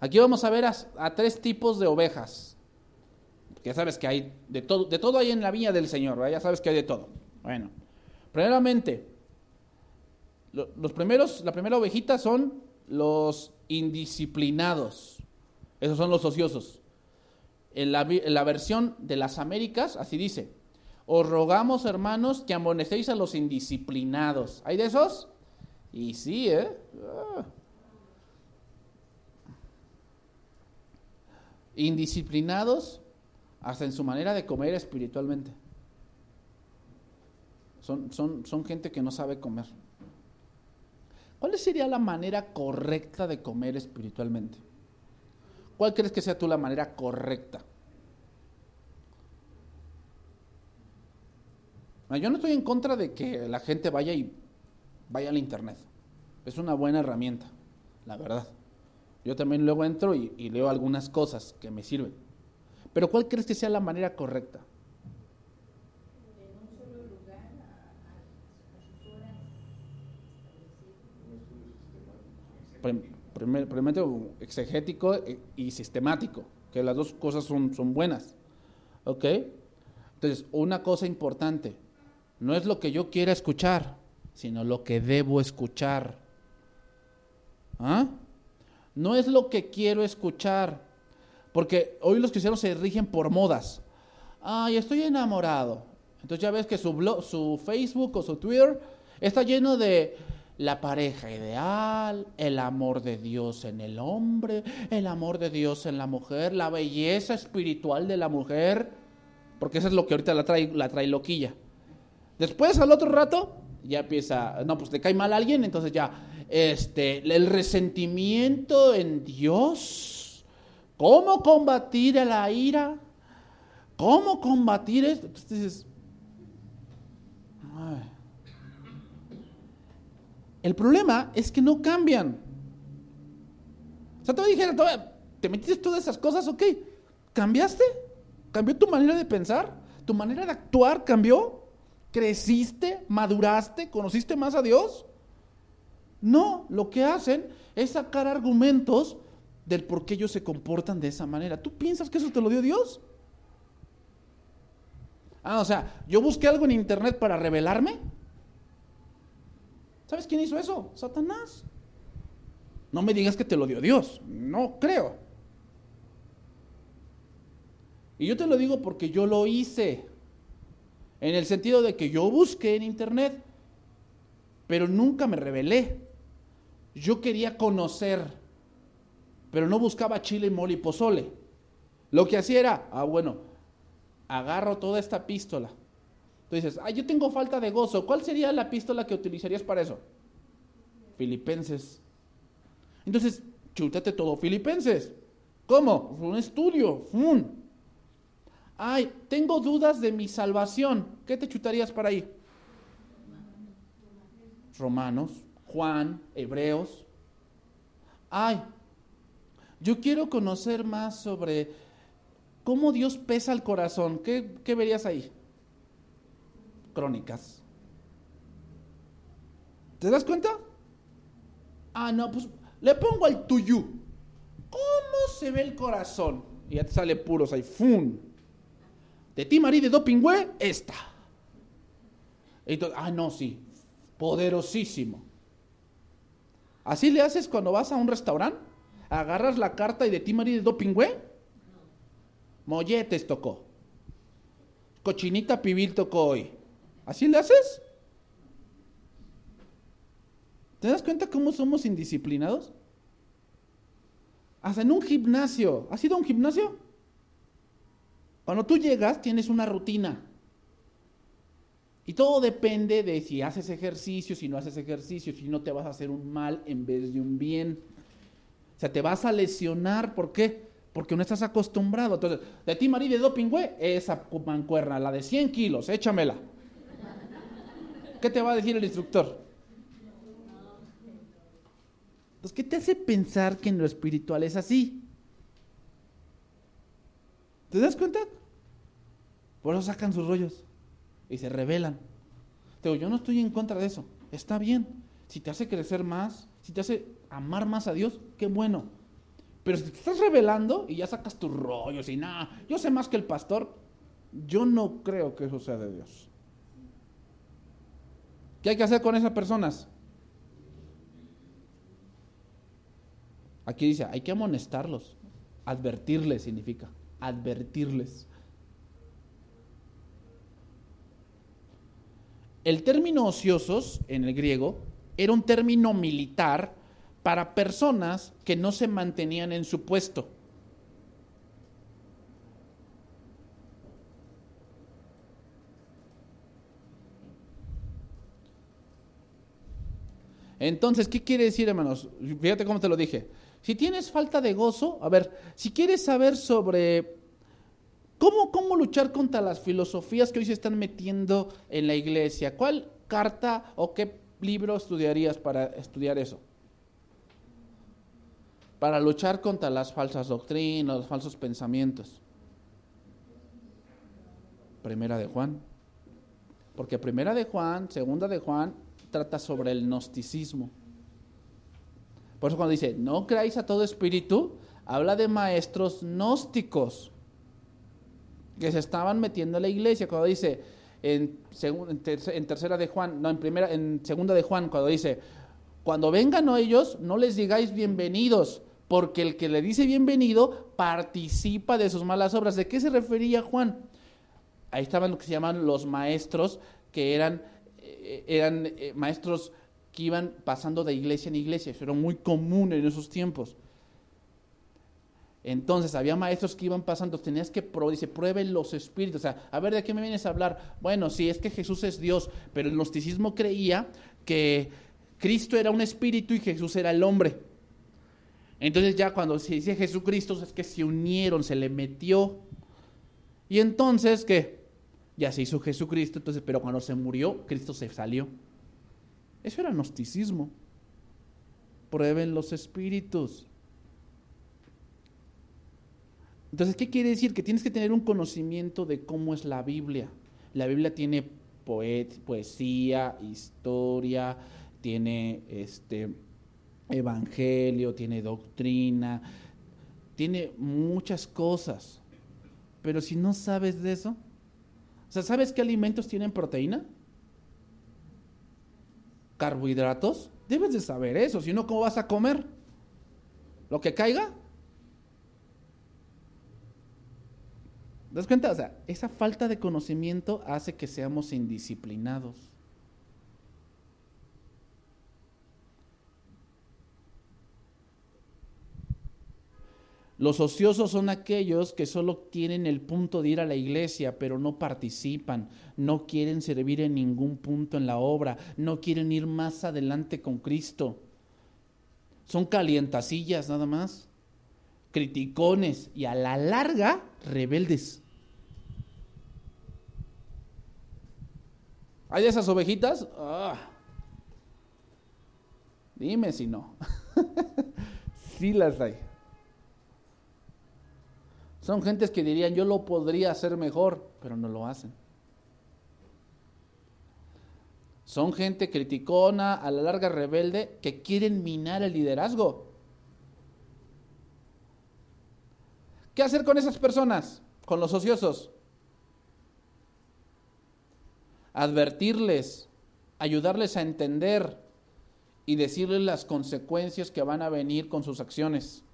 Aquí vamos a ver a, tres tipos de ovejas. Ya sabes que hay de todo, de todo hay en la viña del Señor, ya sabes que hay de todo. Bueno, primeramente, los primeros, la primera ovejita son los indisciplinados. Esos son los ociosos. En la, versión de las Américas, así dice, os rogamos, hermanos, que amonestéis a los indisciplinados. ¿Hay de esos? Y sí, ¿eh? Ah. Indisciplinados hasta en su manera de comer espiritualmente. Son, son, son gente que no sabe comer. ¿Cuál sería la manera correcta de comer espiritualmente? ¿Cuál crees que sea tú la manera correcta? Yo no estoy en contra de que la gente vaya y vaya al internet. Es una buena herramienta, la verdad. Yo también luego entro y, y leo algunas cosas que me sirven. Pero ¿cuál crees que sea la manera correcta? primero exegético e, y sistemático, que las dos cosas son, son buenas. ¿Ok? Entonces, una cosa importante, no es lo que yo quiera escuchar, sino lo que debo escuchar. ¿Ah? No es lo que quiero escuchar, porque hoy los cristianos se rigen por modas. Ay, estoy enamorado. Entonces ya ves que su, Facebook o su Twitter está lleno de la pareja ideal, el amor de Dios en el hombre, el amor de Dios en la mujer, la belleza espiritual de la mujer, porque eso es lo que ahorita la trae, la trae loquilla. Después, al otro rato, ya empieza, no, pues le cae mal a alguien, entonces ya, este, el resentimiento en Dios, cómo combatir a la ira, cómo combatir esto. Entonces dices, El problema es que no cambian. O sea, te dijera, te metiste todas esas cosas, ok, ¿cambiaste? ¿Cambió tu manera de pensar? ¿Tu manera de actuar cambió? ¿Creciste? ¿Maduraste? ¿Conociste más a Dios? No, lo que hacen es sacar argumentos del por qué ellos se comportan de esa manera. ¿Tú piensas que eso te lo dio Dios? Ah, o sea, yo busqué algo en internet para revelarme. ¿Sabes quién hizo eso? Satanás. No me digas que te lo dio Dios. No creo. Y yo te lo digo porque yo lo hice. En el sentido de que yo busqué en internet, pero nunca me revelé. Yo quería conocer, pero no buscaba chile, mole y pozole. Lo que hacía era, ah, bueno, agarro toda esta pistola, Tú dices, ah, yo tengo falta de gozo. ¿Cuál sería la pistola que utilizarías para eso? Filipenses. Entonces, chútate todo Filipenses. ¿Cómo? Un estudio. Ay, tengo dudas de mi salvación. ¿Qué te chutarías para ahí? Romanos, Juan, Hebreos. Ay, yo quiero conocer más sobre cómo Dios pesa el corazón. ¿Qué, qué verías ahí? crónicas. ¿Te das cuenta? Ah, no, pues le pongo al tuyo. ¿Cómo se ve el corazón? Y ya te sale puros ahí. De ti, María, de Dopingüe, esta. ah, no, sí, poderosísimo. ¿Así le haces cuando vas a un restaurante? Agarras la carta y de ti, María, de Dopingüe. Molletes tocó. Cochinita pibil tocó hoy. ¿Así le haces? ¿Te das cuenta cómo somos indisciplinados? Hasta en un gimnasio. ¿Has ido a un gimnasio? Cuando tú llegas tienes una rutina. Y todo depende de si haces ejercicio, si no haces ejercicio, si no te vas a hacer un mal en vez de un bien. Sea, te vas a lesionar. ¿Por qué? Porque no estás acostumbrado. Entonces, de ti, María de doping, esa mancuerna, la de 100 kilos, échamela. ¿Qué te va a decir el instructor? Entonces, ¿qué te hace pensar que en lo espiritual es así? ¿Te das cuenta? Por eso sacan sus rollos y se revelan. Te digo, yo no estoy en contra de eso. Está bien. Si te hace crecer más, si te hace amar más a Dios, qué bueno. Pero si te estás revelando y ya sacas tus rollos y nada, yo sé más que el pastor, yo no creo que eso sea de Dios. ¿Qué hay que hacer con esas personas? Aquí dice, hay que amonestarlos. Advertirles significa, advertirles. El término ociosos en el griego era un término militar para personas que no se mantenían en su puesto. Entonces, ¿qué quiere decir, hermanos? Fíjate cómo te lo dije. Si tienes falta de gozo, a ver, si quieres saber sobre cómo, cómo luchar contra las filosofías que hoy se están metiendo en la iglesia, ¿cuál carta o qué libro estudiarías para estudiar eso? Para luchar contra las falsas doctrinas, los falsos pensamientos. Primera de Juan. Porque primera de Juan, segunda de Juan trata sobre el gnosticismo. Por eso cuando dice, no creáis a todo espíritu, habla de maestros gnósticos que se estaban metiendo en la iglesia. Cuando dice, en, en, tercera de Juan, no, en primera, en segunda de Juan, cuando dice, cuando vengan ellos, no les digáis bienvenidos, porque el que le dice bienvenido participa de sus malas obras. ¿De qué se refería Juan? ahí estaban lo que se llaman los maestros, que eran, eh, eran eh, maestros que iban pasando de iglesia en iglesia. Eso era muy común en esos tiempos. Entonces, había maestros que iban pasando, tenías que, dice, prueben los espíritus. O sea, a ver, ¿de qué me vienes a hablar? Bueno, sí, es que Jesús es Dios, pero el gnosticismo creía que Cristo era un espíritu y Jesús era el hombre. Entonces ya cuando se dice Jesucristo es que se unieron, se le metió. Y entonces, ¿qué? Ya se hizo Jesucristo, entonces, pero cuando se murió, Cristo se salió. Eso era gnosticismo. Prueben los espíritus. Entonces, ¿qué quiere decir? Que tienes que tener un conocimiento de cómo es la Biblia. La Biblia tiene poesía, historia, tiene este evangelio, tiene doctrina, tiene muchas cosas. Pero si no sabes de eso, o sea, ¿sabes qué alimentos tienen proteína? Carbohidratos. Debes de saber eso, si no, ¿cómo vas a comer? ¿Lo que caiga? das cuenta? O sea, esa falta de conocimiento hace que seamos indisciplinados. Los ociosos son aquellos que solo tienen el punto de ir a la iglesia, pero no participan, no quieren servir en ningún punto en la obra, no quieren ir más adelante con Cristo. Son calientacillas nada más, criticones y a la larga rebeldes. ¿Hay esas ovejitas? Ah. Dime si no. sí las hay. Son gentes que dirían, yo lo podría hacer mejor, pero no lo hacen. Son gente criticona, a la larga rebelde, que quieren minar el liderazgo. ¿Qué hacer con esas personas? Con los ociosos advertirles, ayudarles a entender y decirles las consecuencias que van a venir con sus acciones.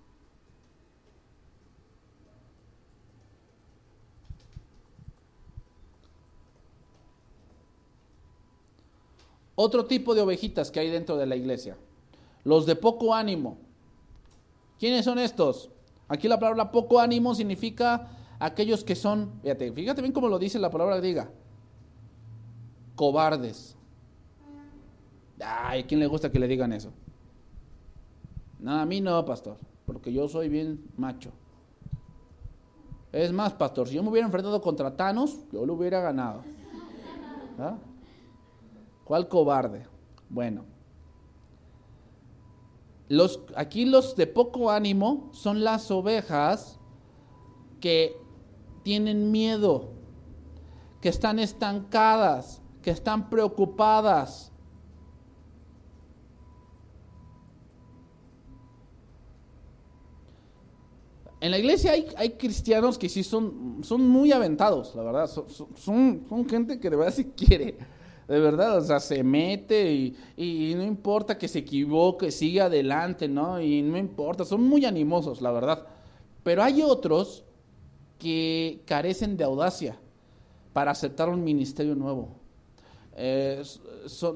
Otro tipo de ovejitas que hay dentro de la iglesia, los de poco ánimo. ¿Quiénes son estos? Aquí la palabra poco ánimo significa aquellos que son, fíjate, bien cómo lo dice la palabra diga, cobardes. Ay, ¿quién le gusta que le digan eso? No, a mí no, pastor, porque yo soy bien macho. Es más, pastor, si yo me hubiera enfrentado contra Thanos, yo lo hubiera ganado. ¿Ah? ¿Cuál cobarde? Bueno, los, aquí los de poco ánimo son las ovejas que tienen miedo, que están estancadas, que están preocupadas. En la iglesia hay, hay, cristianos que sí son, son muy aventados, la verdad. Son, son, gente que de verdad sí quiere. De verdad, o sea, se mete y, no importa que se equivoque, sigue adelante, ¿no? Y no importa, son muy animosos, la verdad. Pero hay otros que carecen de audacia para aceptar un ministerio nuevo eh,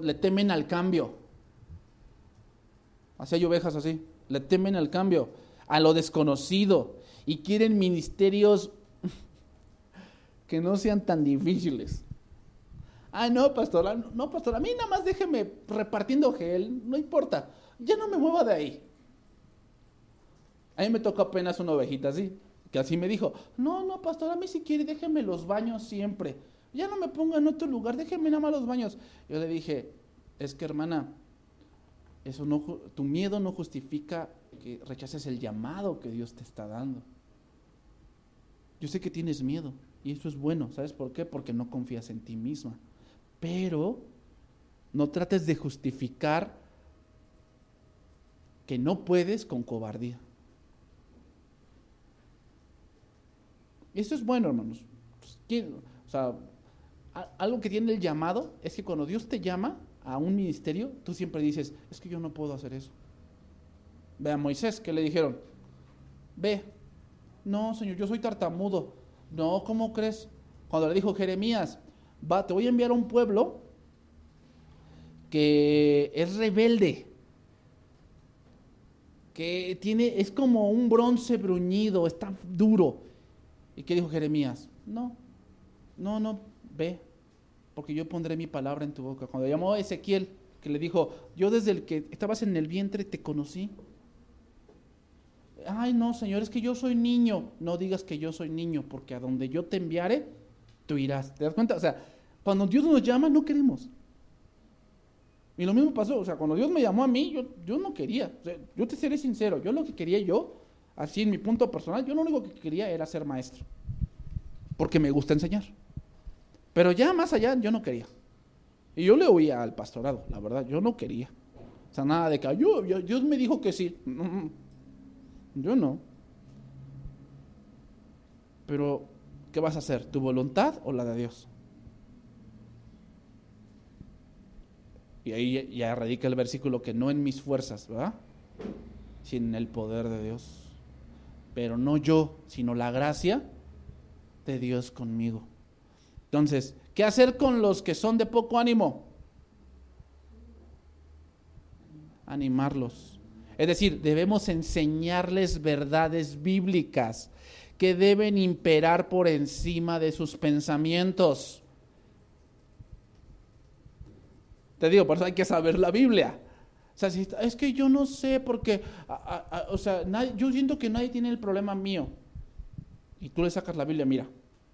le temen al cambio. Así hay ovejas así, le temen al cambio, a lo desconocido y quieren ministerios que no sean tan difíciles. Ah, no, pastor, no, pastor, a mí nada más déjeme repartiendo gel, no importa, ya no me mueva de ahí. A mí me tocó apenas una ovejita así, que así me dijo, no, no, pastor, a mí si quiere déjeme los baños siempre. Ya no me ponga en otro lugar, déjeme nada más los baños. Yo le dije, es que hermana, eso no, tu miedo no justifica que rechaces el llamado que Dios te está dando. Yo sé que tienes miedo y eso es bueno, ¿sabes por qué? Porque no confías en ti misma. Pero no trates de justificar que no puedes con cobardía. Eso es bueno, hermanos. Pues, o sea, algo que tiene el llamado es que cuando Dios te llama a un ministerio, tú siempre dices, es que yo no puedo hacer eso. Ve a Moisés, que le dijeron, ve, no, Señor, yo soy tartamudo. No, ¿cómo crees? Cuando le dijo Jeremías, va, te voy a enviar a un pueblo que es rebelde, que tiene, es como un bronce bruñido, está duro. ¿Y qué dijo Jeremías? No, no, no, ve, porque yo pondré mi palabra en tu boca. Cuando llamó a Ezequiel, que le dijo, yo desde el que estabas en el vientre te conocí. Ay, no, Señor, es que yo soy niño. No digas que yo soy niño, porque a donde yo te enviare, tú irás. ¿Te das cuenta? O sea, cuando Dios nos llama, no queremos. Y lo mismo pasó, o sea, cuando Dios me llamó a mí, yo, yo no quería. yo te seré sincero, yo lo que quería yo, así en mi punto personal, yo lo único que quería era ser maestro. Porque me gusta enseñar. Pero ya más allá, yo no quería. Y yo le oía al pastorado, la verdad, yo no quería. O sea, nada de que yo, Dios me dijo que sí. Yo no. Pero, ¿qué vas a hacer? ¿Tu voluntad o la de Dios? Y ahí ya radica el versículo que no en mis fuerzas, ¿verdad? Sino en el poder de Dios. Pero no yo, sino la gracia de Dios conmigo. Entonces, ¿qué hacer con los que son de poco ánimo? Animarlos. Es decir, debemos enseñarles verdades bíblicas que deben imperar por encima de sus pensamientos. Te digo, por eso hay que saber la Biblia. O sea, es que yo no sé porque, o sea, yo siento que nadie tiene el problema mío. Y tú le sacas la Biblia, mira,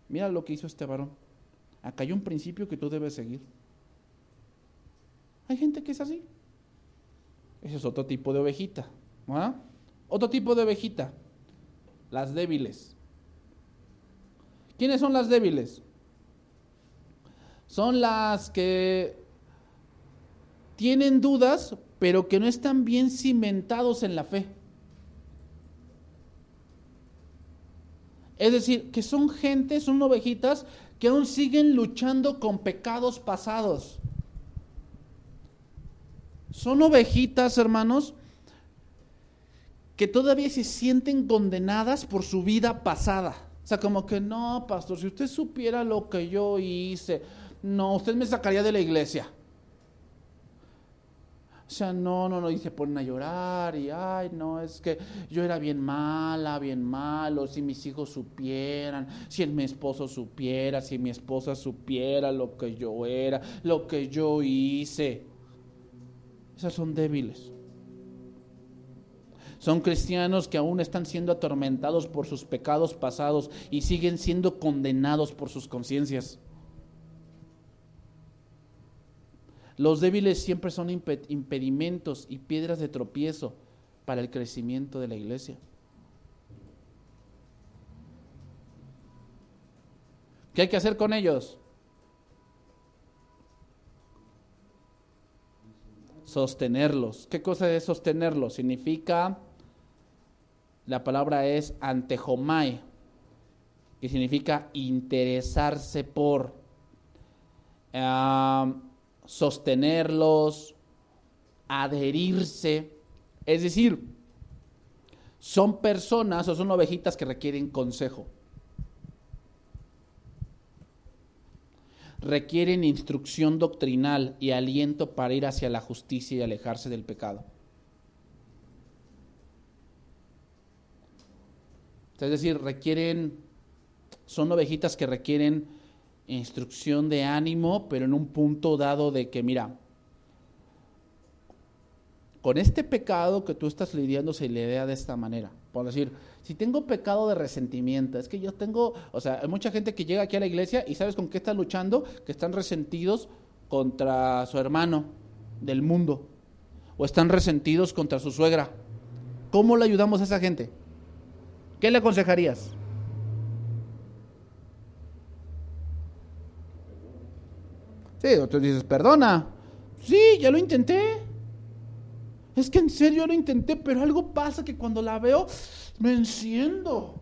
mira lo que hizo este varón. Acá hay un principio que tú debes seguir. Hay gente que es así. Ese es otro tipo de ovejita. Otro tipo de ovejita. Las débiles. ¿Quiénes son las débiles? Son las que tienen dudas, pero que no están bien cimentados en la fe. Es decir, que son gente, son ovejitas que aún siguen luchando con pecados pasados. Son ovejitas, hermanos, que todavía se sienten condenadas por su vida pasada. O sea, como que no, pastor, si usted supiera lo que yo hice, no, usted me sacaría de la iglesia. O sea, no, no, no, y se ponen a llorar y, ay, no, es que yo era bien mala, bien malo, si mis hijos supieran, si mi esposo supiera, si mi esposa supiera lo que yo era, lo que yo hice. Esas son débiles. Son cristianos que aún están siendo atormentados por sus pecados pasados y siguen siendo condenados por sus conciencias. Los débiles siempre son impedimentos y piedras de tropiezo para el crecimiento de la iglesia. ¿Qué hay que hacer con ellos? Sostenerlos. ¿Qué cosa es sostenerlos? Significa, la palabra es antejomai, que significa interesarse por. Sostenerlos, adherirse. Es decir, son personas o son ovejitas que requieren consejo. Requieren instrucción doctrinal y aliento para ir hacia la justicia y alejarse del pecado. Es decir, requieren, son ovejitas que requieren instrucción de ánimo, pero en un punto dado de que, mira, con este pecado que tú estás lidiando se lidia de esta manera. Por decir, si tengo pecado de resentimiento, es que yo tengo, o sea, hay mucha gente que llega aquí a la iglesia y sabes con qué está luchando, que están resentidos contra su hermano del mundo, o están resentidos contra su suegra. ¿Cómo le ayudamos a esa gente? ¿Qué le aconsejarías? Sí, tú dices, perdona. Sí, ya lo intenté. Es que en serio lo intenté, pero algo pasa que cuando la veo me enciendo.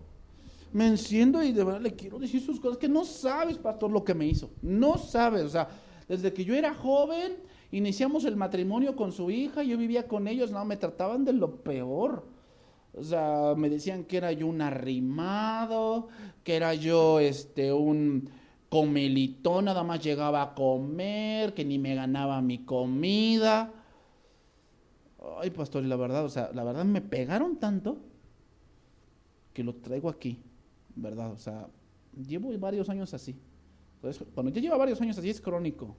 Me enciendo y de verdad le quiero decir sus cosas que no sabes, pastor, lo que me hizo. No sabes, o sea, desde que yo era joven, iniciamos el matrimonio con su hija, yo vivía con ellos, no, me trataban de lo peor. O sea, me decían que era yo un arrimado, que era yo este un comelitón, nada más llegaba a comer, que ni me ganaba mi comida. Ay, pastor, y la verdad, o sea, la verdad me pegaron tanto que lo traigo aquí, ¿verdad? O sea, llevo varios años así. Entonces, cuando ya lleva varios años así es crónico.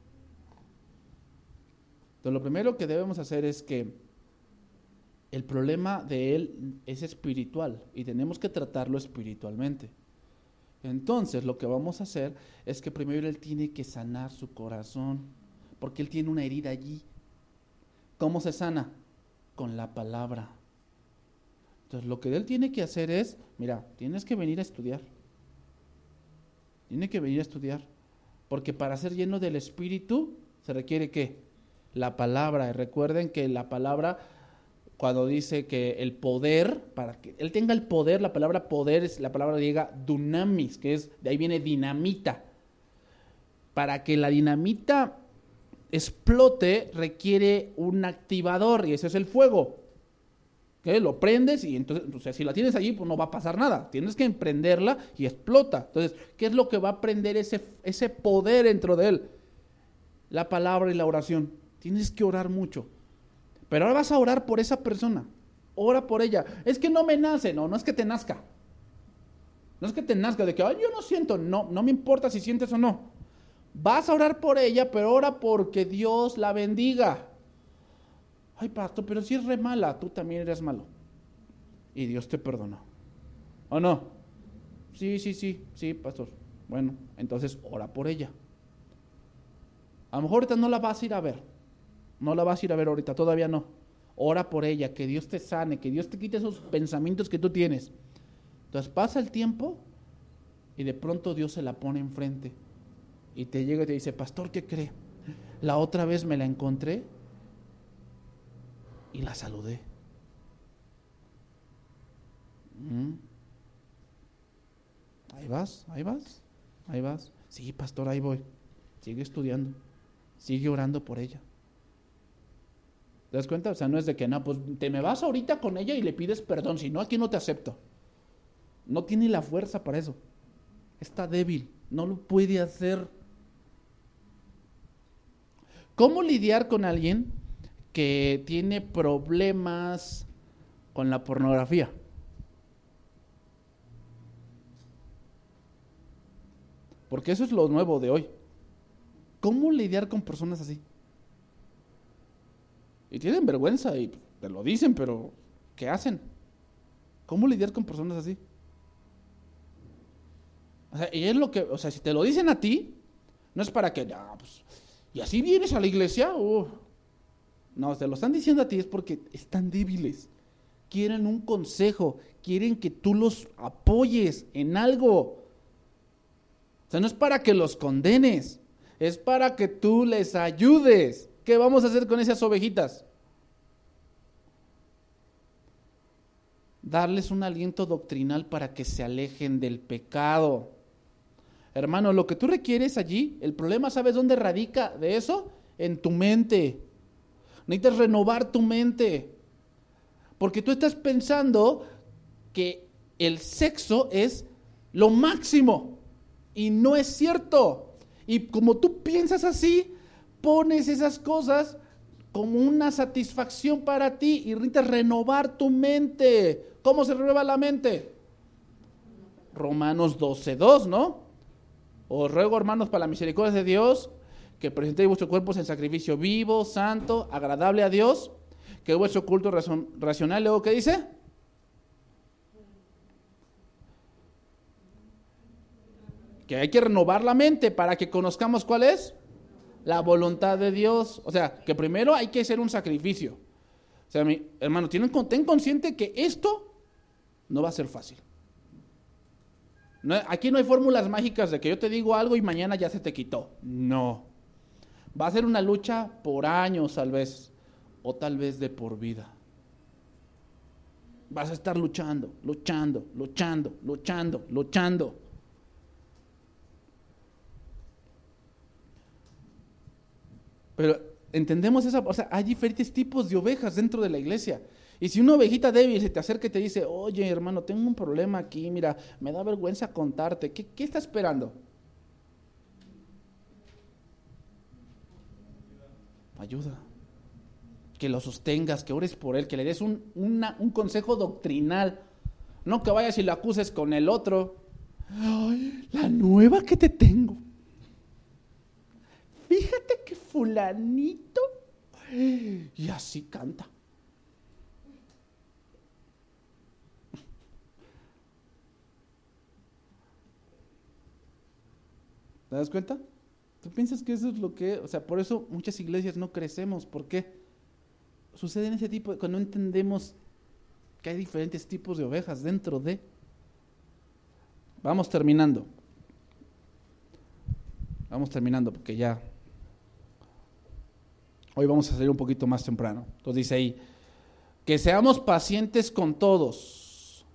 Entonces, lo primero que debemos hacer es que el problema de él es espiritual y tenemos que tratarlo espiritualmente. Entonces, lo que vamos a hacer es que primero él tiene que sanar su corazón, porque él tiene una herida allí. ¿Cómo se sana? Con la palabra. Entonces, lo que él tiene que hacer es, mira, tienes que venir a estudiar. Tiene que venir a estudiar. Porque para ser lleno del Espíritu se requiere qué? La palabra. Recuerden que la palabra, cuando dice que el poder, para que él tenga el poder, la palabra poder es la palabra griega dunamis, que es, de ahí viene dinamita. Para que la dinamita explote requiere un activador y ese es el fuego. Lo prendes y entonces, si la tienes allí, pues no va a pasar nada. Tienes que emprenderla y explota. Entonces, ¿qué es lo que va a prender ese, ese poder dentro de él? La palabra y la oración. Tienes que orar mucho. Pero ahora vas a orar por esa persona. Ora por ella. Es que no me nace. No, no es que te nazca. No es que te nazca de que, Ay, yo no siento. No, no me importa si sientes o no. Vas a orar por ella, pero ora porque Dios la bendiga. Ay, pastor, pero si es re mala, tú también eres malo. Y Dios te perdonó. ¿O no? Sí, sí, sí, sí, pastor. Bueno, entonces ora por ella. A lo mejor ahorita no la vas a ir a ver. No la vas a ir a ver ahorita, todavía no. Ora por ella, que Dios te sane, que Dios te quite esos pensamientos que tú tienes. Entonces pasa el tiempo y de pronto Dios se la pone enfrente. Y te llega y te dice, pastor, ¿qué cree? La otra vez me la encontré y la saludé. Mm. Ahí vas, ahí vas, ahí vas. Sí, pastor, ahí voy. Sigue estudiando, sigue orando por ella. ¿Te das cuenta? O sea, no es de que, no, pues te me vas ahorita con ella y le pides perdón, si no, aquí no te acepto. No tiene la fuerza para eso. Está débil, no lo puede hacer. ¿Cómo lidiar con alguien que tiene problemas con la pornografía. Porque eso es lo nuevo de hoy. ¿Cómo lidiar con personas así? Y tienen vergüenza y te lo dicen, pero ¿qué hacen? ¿Cómo lidiar con personas así? O sea, y es lo que, o sea, si te lo dicen a ti, no es para que, pues, y así vienes a la iglesia, no, te lo están diciendo a ti es porque están débiles. Quieren un consejo, quieren que tú los apoyes en algo. O sea, no es para que los condenes, es para que tú les ayudes. ¿Qué vamos a hacer con esas ovejitas? Darles un aliento doctrinal para que se alejen del pecado. Hermano, lo que tú requieres allí, el problema, ¿sabes dónde radica de eso? En tu mente. Necesitas renovar tu mente. Porque tú estás pensando que el sexo es lo máximo. Y no es cierto. Y como tú piensas así, pones esas cosas como una satisfacción para ti y necesitas renovar tu mente. ¿Cómo se renueva la mente? Romanos 12.2, ¿no? Os ruego, hermanos, para la misericordia de Dios, que presentéis vuestros cuerpos en sacrificio vivo, santo, agradable a Dios, que es vuestro culto racional. Luego, ¿qué dice? Que hay que renovar la mente para que conozcamos cuál es la voluntad de Dios. O sea, que primero hay que hacer un sacrificio. O sea, mi hermano, ten consciente que esto no va a ser fácil. aquí no hay fórmulas mágicas de que yo te digo algo y mañana ya se te quitó. No. Va a ser una lucha por años tal vez, o tal vez de por vida. Vas a estar luchando, luchando, luchando, luchando, luchando. Pero entendemos esa, o sea, hay diferentes tipos de ovejas dentro de la iglesia. Y si una ovejita débil se te acerca y te dice, oye hermano, tengo un problema aquí, mira, me da vergüenza contarte, ¿qué, qué está esperando? Ayuda. Que lo sostengas, que ores por él, que le des un, una, un consejo doctrinal. No que vayas y lo acuses con el otro. Ay, la nueva que te tengo. Fíjate que fulanito. Y así canta. ¿Te das cuenta? ¿Tú piensas que eso es lo que, o sea, por eso muchas iglesias no crecemos? ¿Por qué? Sucede en ese tipo, de, cuando no entendemos que hay diferentes tipos de ovejas dentro de... Vamos terminando. Vamos terminando porque ya... Hoy vamos a salir un poquito más temprano. Entonces dice ahí, que seamos pacientes con todos.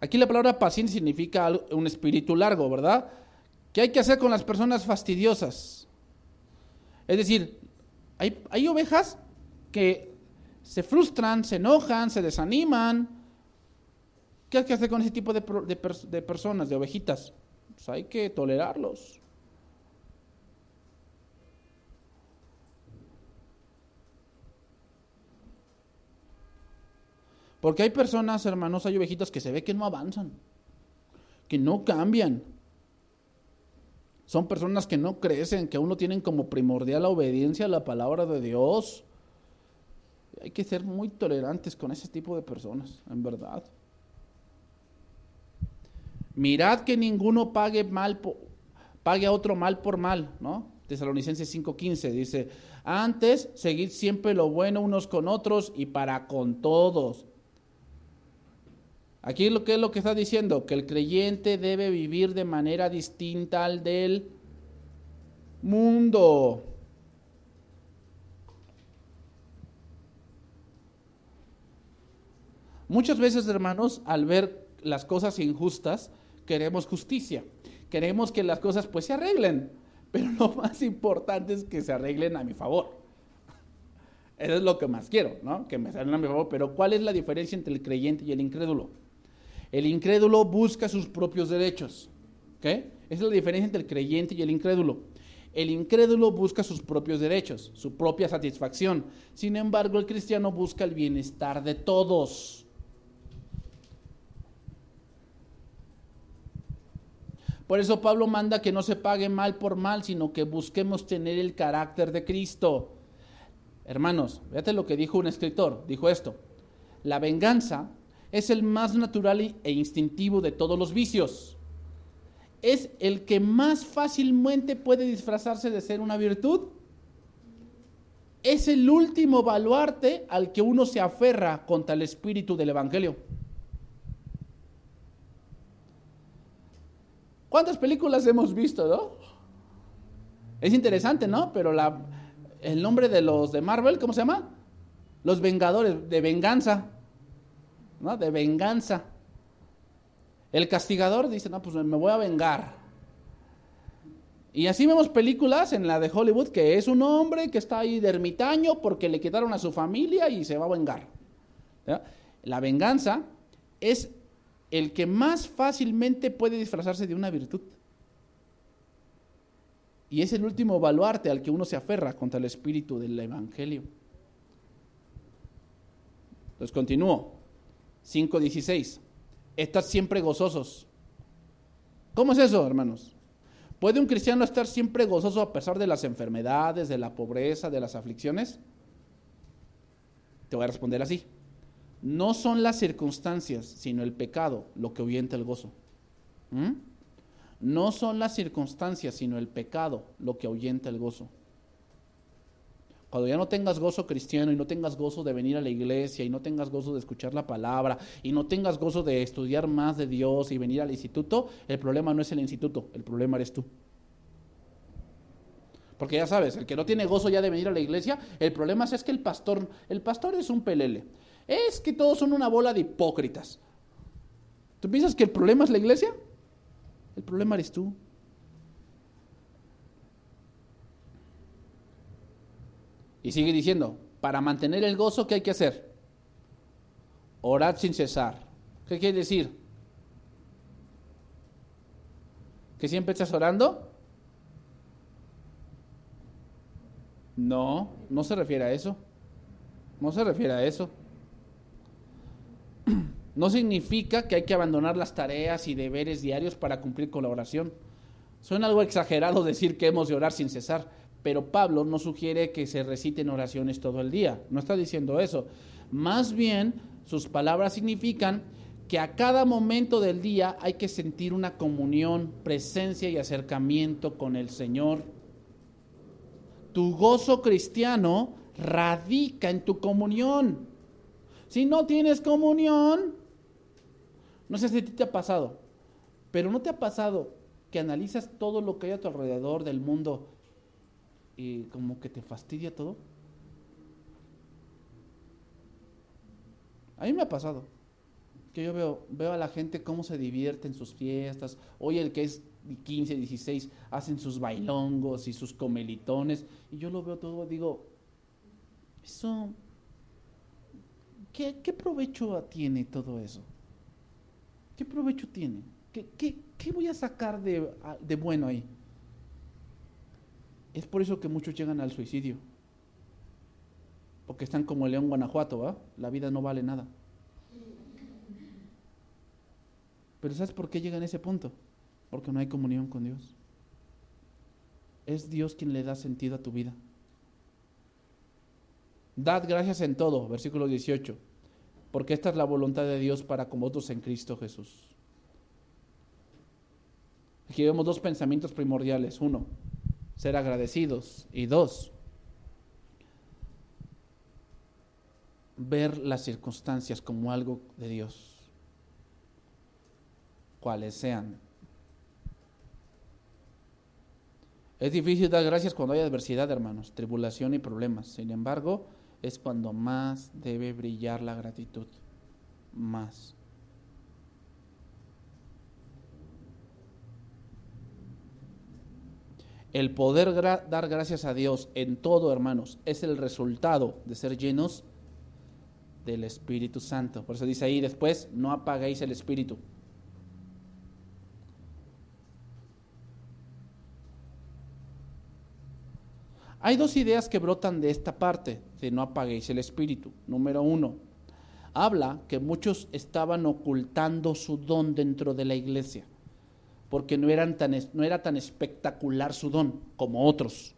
Aquí la palabra paciente significa un espíritu largo, ¿verdad? ¿Qué hay que hacer con las personas fastidiosas? Es decir, hay, hay ovejas que se frustran, se enojan, se desaniman. ¿Qué hay que hacer con ese tipo de, de personas, de ovejitas? Pues hay que tolerarlos. Porque hay personas, hermanos, hay ovejitas que se ve que no avanzan, que no cambian. Son personas que no crecen, que aún no tienen como primordial la obediencia a la palabra de Dios. Hay que ser muy tolerantes con ese tipo de personas, en verdad. Mirad que ninguno pague mal pague a otro mal por mal, ¿no? Tesalonicenses 5:15 dice, "Antes seguid siempre lo bueno unos con otros y para con todos." Aquí lo que es lo que está diciendo, que el creyente debe vivir de manera distinta al del mundo. Muchas veces, hermanos, al ver las cosas injustas, queremos justicia. Queremos que las cosas pues se arreglen. Pero lo más importante es que se arreglen a mi favor. Eso es lo que más quiero, ¿no? Que me salgan a mi favor. Pero ¿cuál es la diferencia entre el creyente y el incrédulo? El incrédulo busca sus propios derechos. Esa es la diferencia entre el creyente y el incrédulo. El incrédulo busca sus propios derechos, su propia satisfacción. Sin embargo, el cristiano busca el bienestar de todos. Por eso Pablo manda que no se pague mal por mal, sino que busquemos tener el carácter de Cristo. Hermanos, fíjate lo que dijo un escritor. Dijo esto. La venganza es el más natural e instintivo de todos los vicios. Es el que más fácilmente puede disfrazarse de ser una virtud. Es el último baluarte al que uno se aferra contra el espíritu del Evangelio. ¿Cuántas películas hemos visto, no? Es interesante, ¿no? Pero la, el nombre de los de Marvel, ¿cómo se llama? Los Vengadores, de venganza. ¿No? De venganza. El castigador dice, no, pues me voy a vengar. Y así vemos películas en la de Hollywood que es un hombre que está ahí de ermitaño porque le quitaron a su familia y se va a vengar. La venganza es el que más fácilmente puede disfrazarse de una virtud. Y es el último baluarte al que uno se aferra contra el espíritu del Evangelio. Entonces continúo. 5.16. Estar siempre gozosos. ¿Cómo es eso, hermanos? ¿Puede un cristiano estar siempre gozoso a pesar de las enfermedades, de la pobreza, de las aflicciones? Te voy a responder así. No son las circunstancias, sino el pecado lo que ahuyenta el gozo. ¿Mm? No son las circunstancias, sino el pecado lo que ahuyenta el gozo. Cuando ya no tengas gozo cristiano y no tengas gozo de venir a la iglesia y no tengas gozo de escuchar la palabra y no tengas gozo de estudiar más de Dios y venir al instituto, el problema no es el instituto, el problema eres tú. Porque ya sabes, el que no tiene gozo ya de venir a la iglesia, el problema es que el pastor, el pastor es un pelele. Es que todos son una bola de hipócritas. ¿Tú piensas que el problema es la iglesia? El problema eres tú. Y sigue diciendo, para mantener el gozo, ¿qué hay que hacer? Orad sin cesar. ¿Qué quiere decir? ¿Que siempre estás orando? No, no se refiere a eso. No se refiere a eso. No significa que hay que abandonar las tareas y deberes diarios para cumplir con la oración. Suena algo exagerado decir que hemos de orar sin cesar, pero Pablo no sugiere que se reciten oraciones todo el día. No está diciendo eso. Más bien, sus palabras significan que a cada momento del día hay que sentir una comunión, presencia y acercamiento con el Señor. Tu gozo cristiano radica en tu comunión. Si no tienes comunión, no sé si te ha pasado, pero no te ha pasado que analizas todo lo que hay a tu alrededor del mundo y como que te fastidia todo. A mí me ha pasado que yo veo, veo a la gente cómo se divierte en sus fiestas. Hoy el que es 15, 16 hacen sus bailongos y sus comelitones. Y yo lo veo todo, digo, eso, ¿qué, provecho tiene todo eso? ¿Qué provecho tiene? ¿Qué, qué, voy a sacar de, de bueno ahí? Es por eso que muchos llegan al suicidio. Porque están como el León Guanajuato, ¿va? La vida no vale nada. Pero ¿sabes por qué llega a ese punto? Porque no hay comunión con Dios. Es Dios quien le da sentido a tu vida. Dad gracias en todo, versículo 18, porque esta es la voluntad de Dios para con vosotros en Cristo Jesús. Aquí vemos dos pensamientos primordiales. Uno, ser agradecidos. Y dos, ver las circunstancias como algo de Dios cuales sean. Es difícil dar gracias cuando hay adversidad, hermanos, tribulación y problemas. Sin embargo, es cuando más debe brillar la gratitud. Más. El poder dar gracias a Dios en todo, hermanos, es el resultado de ser llenos del Espíritu Santo. Por eso dice ahí después, no apaguéis el Espíritu. Hay dos ideas que brotan de esta parte, de no apaguéis el espíritu. Número uno, habla que muchos estaban ocultando su don dentro de la iglesia, porque no, eran tan, no era tan espectacular su don como otros.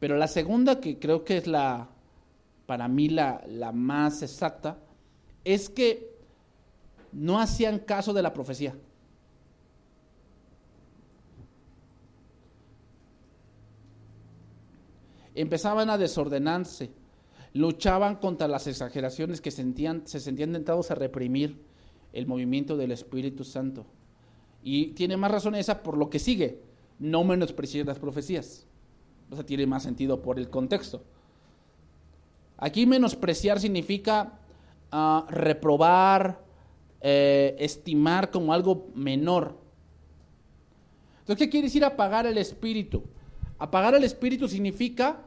Pero la segunda, que creo que es la, para mí la, la más exacta, es que no hacían caso de la profecía. empezaban a desordenarse, luchaban contra las exageraciones que sentían, se sentían tentados a reprimir el movimiento del Espíritu Santo. Y tiene más razón esa por lo que sigue, no menospreciar las profecías. O sea, tiene más sentido por el contexto. Aquí menospreciar significa ah, reprobar, eh, estimar como algo menor. Entonces, ¿qué quiere decir apagar el espíritu? Apagar el espíritu significa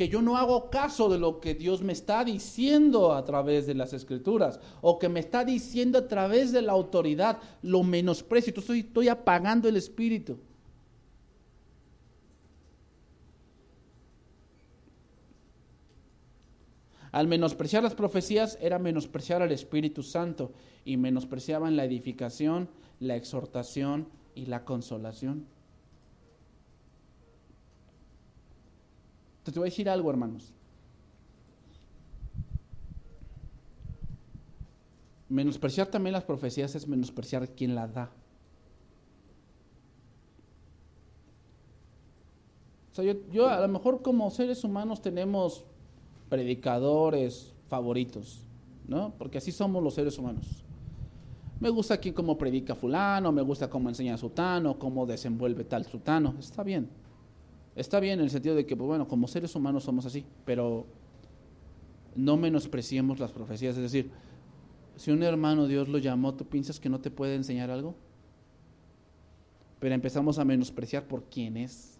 que yo no hago caso de lo que Dios me está diciendo a través de las escrituras o que me está diciendo a través de la autoridad, lo menosprecio, estoy, estoy apagando el espíritu. Al menospreciar las profecías era menospreciar al Espíritu Santo y menospreciaban la edificación, la exhortación y la consolación. Entonces te voy a decir algo, hermanos. Menospreciar también las profecías es menospreciar quien las da. O sea, yo, a lo mejor como seres humanos tenemos predicadores favoritos, ¿no? Porque así somos los seres humanos. Me gusta quien como predica fulano, me gusta cómo enseña sutano, cómo desenvuelve tal sutano, está bien. Está bien en el sentido de que, pues, bueno, como seres humanos somos así, pero no menospreciemos las profecías. Es decir, si un hermano Dios lo llamó, ¿tú piensas que no te puede enseñar algo? Pero empezamos a menospreciar por quién es.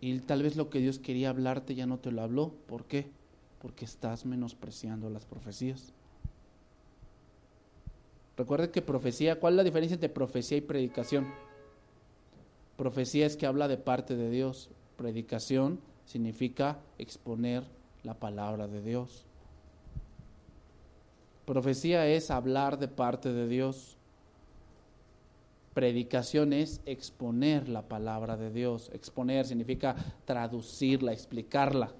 Y tal vez lo que Dios quería hablarte ya no te lo habló. ¿Por qué? Porque estás menospreciando las profecías. Recuerden que profecía, ¿cuál es la diferencia entre profecía y predicación? Profecía es que habla de parte de Dios. Predicación significa exponer la palabra de Dios. Profecía es hablar de parte de Dios. Predicación es exponer la palabra de Dios. Exponer significa traducirla, explicarla.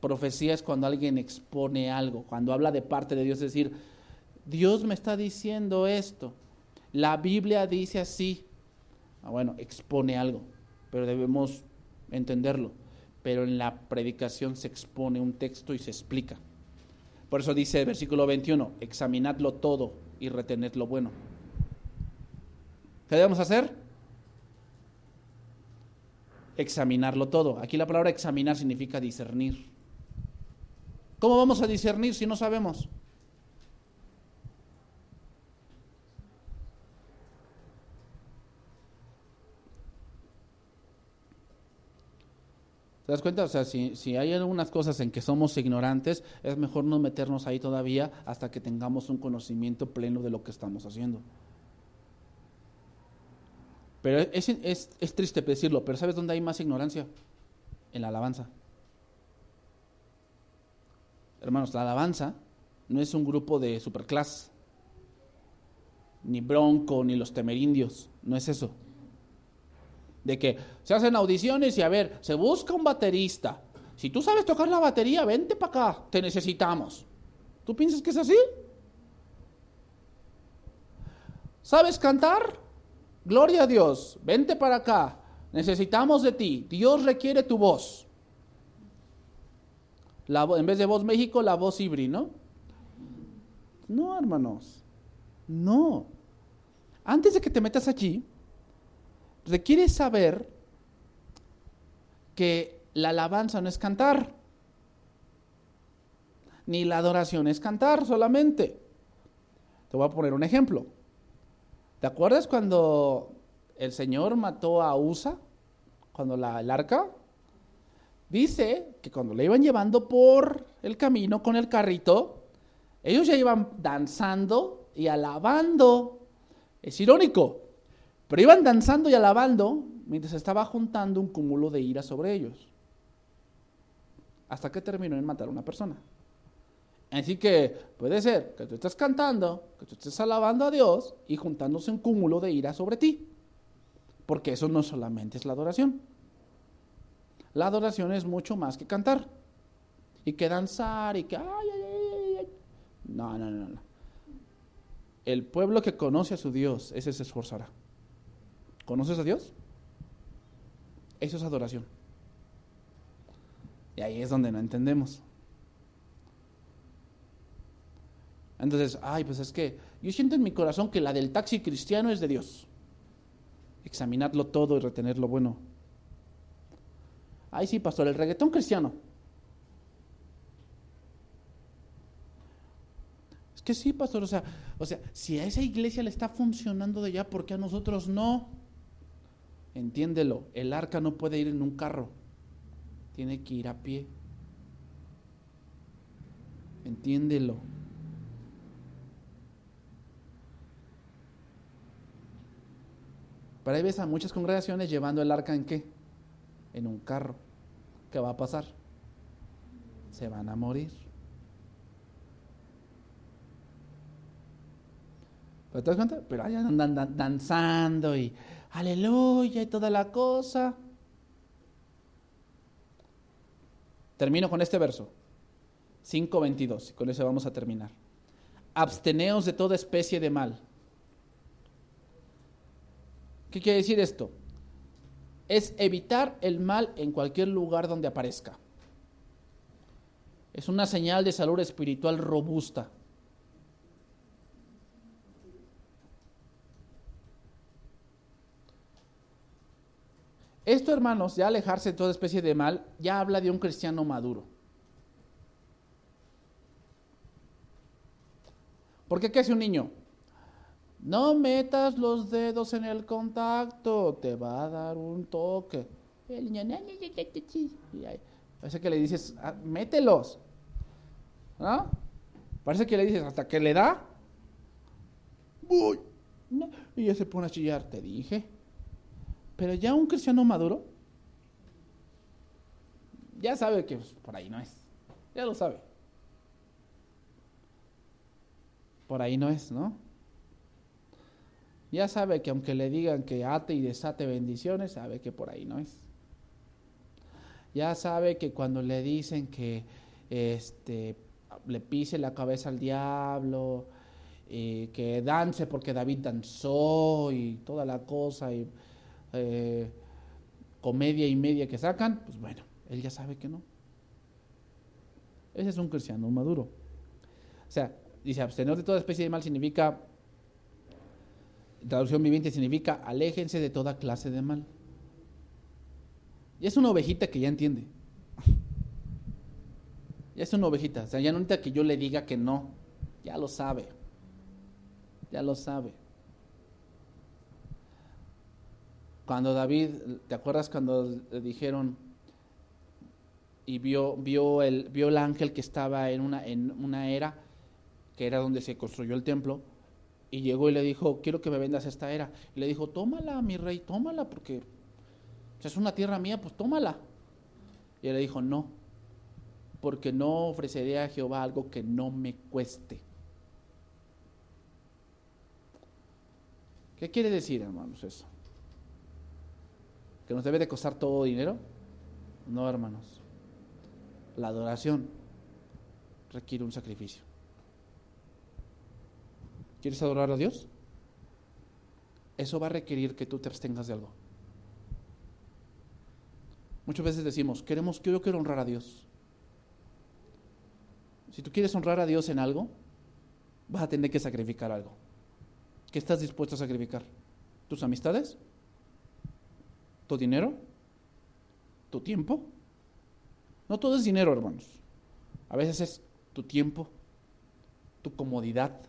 Profecía es cuando alguien expone algo, cuando habla de parte de Dios, es decir, Dios me está diciendo esto, la Biblia dice así. Ah, bueno, expone algo, pero debemos entenderlo. Pero en la predicación se expone un texto y se explica. Por eso dice el versículo 21, examinadlo todo y retened lo bueno. ¿Qué debemos hacer? Examinarlo todo. Aquí la palabra examinar significa discernir. ¿Cómo vamos a discernir si no sabemos? ¿Te das cuenta? O sea, si, si, hay algunas cosas en que somos ignorantes, es mejor no meternos ahí todavía hasta que tengamos un conocimiento pleno de lo que estamos haciendo. Pero es, es, es triste decirlo, pero ¿sabes dónde hay más ignorancia? En la alabanza. Hermanos, la alabanza no es un grupo de superclass, ni Bronco, ni los temerindios, no es eso de que se hacen audiciones y a ver, se busca un baterista. Si tú sabes tocar la batería, vente para acá, te necesitamos. ¿Tú piensas que es así? ¿Sabes cantar? Gloria a Dios, vente para acá, necesitamos de ti, Dios requiere tu voz. La, en vez de voz México, la voz Ibri, ¿no? No, hermanos, no. Antes de que te metas allí, requiere saber que la alabanza no es cantar, ni la adoración es cantar solamente. Te voy a poner un ejemplo. ¿Te acuerdas cuando el Señor mató a Usa? Cuando la, el arca. Dice que cuando le iban llevando por el camino con el carrito, ellos ya iban danzando y alabando. Es irónico, pero iban danzando y alabando mientras estaba juntando un cúmulo de ira sobre ellos. Hasta que terminó en matar a una persona. Así que puede ser que tú estés cantando, que tú estés alabando a Dios y juntándose un cúmulo de ira sobre ti. Porque eso no solamente es la adoración. La adoración es mucho más que cantar. Y que danzar y que... Ay, ay, ay, no, no, no, no. El pueblo que conoce a su Dios, ese se esforzará. ¿Conoces a Dios? Eso es adoración. Y ahí es donde no entendemos. Entonces, ay, pues es que yo siento en mi corazón que la del taxi cristiano es de Dios. Examinarlo todo y retener lo bueno. Ay, sí, pastor, el reggaetón cristiano. Es que sí, pastor, o sea, o sea, si a esa iglesia le está funcionando de ya, ¿por qué a nosotros no? Entiéndelo, el arca no puede ir en un carro, tiene que ir a pie. Entiéndelo. Pero ahí ves a muchas congregaciones llevando el arca en qué? En un carro. ¿Qué va a pasar? Se van a morir. ¿Pero te das cuenta? Pero allá andan danzando y aleluya y toda la cosa. Termino con este verso, 5.22, con eso vamos a terminar. Absteneos de toda especie de mal. ¿Qué quiere decir esto? Es evitar el mal en cualquier lugar donde aparezca. Es una señal de salud espiritual robusta. Esto, hermanos, ya alejarse de toda especie de mal, ya habla de un cristiano maduro. ¿Por qué hace un niño? No metas los dedos en el contacto, te va a dar un toque. El niño, parece que le dices, ah, mételos. ¿No? Parece que le dices, hasta que le da, voy. Y ya se pone a chillar, te dije. Pero ya un cristiano maduro ya sabe que pues, por ahí no es. Ya lo sabe. Por ahí no es, ¿no? Ya sabe que aunque le digan que ate y desate bendiciones, sabe que por ahí no es. Ya sabe que cuando le dicen que este, le pise la cabeza al diablo, y que dance porque David danzó y toda la cosa, y eh, comedia y media que sacan, pues bueno, él ya sabe que no. Ese es un cristiano maduro. O sea, dice, abstener de toda especie de mal significa, traducción viviente significa, aléjense de toda clase de mal. Y es una ovejita que ya entiende. Ya es una ovejita. O sea, ya no necesita que yo le diga que no. Ya lo sabe. Ya lo sabe. Cuando David, ¿te acuerdas cuando le dijeron y vio, vio, el, vio el ángel que estaba en una, en una era, que era donde se construyó el templo, y llegó y le dijo, quiero que me vendas esta era. Y le dijo, tómala, mi rey, tómala, porque es una tierra mía, pues tómala. Y él le dijo, no, porque no ofreceré a Jehová algo que no me cueste. ¿Qué quiere decir, hermanos, eso? ¿Que nos debe de costar todo dinero? No, hermanos. La adoración requiere un sacrificio. ¿Quieres adorar a Dios? Eso va a requerir que tú te abstengas de algo. Muchas veces decimos, queremos, yo quiero honrar a Dios. Si tú quieres honrar a Dios en algo, vas a tener que sacrificar algo. ¿Qué estás dispuesto a sacrificar? ¿Tus amistades? ¿Tu dinero? ¿Tu tiempo? No todo es dinero, hermanos. A veces es tu tiempo, tu comodidad.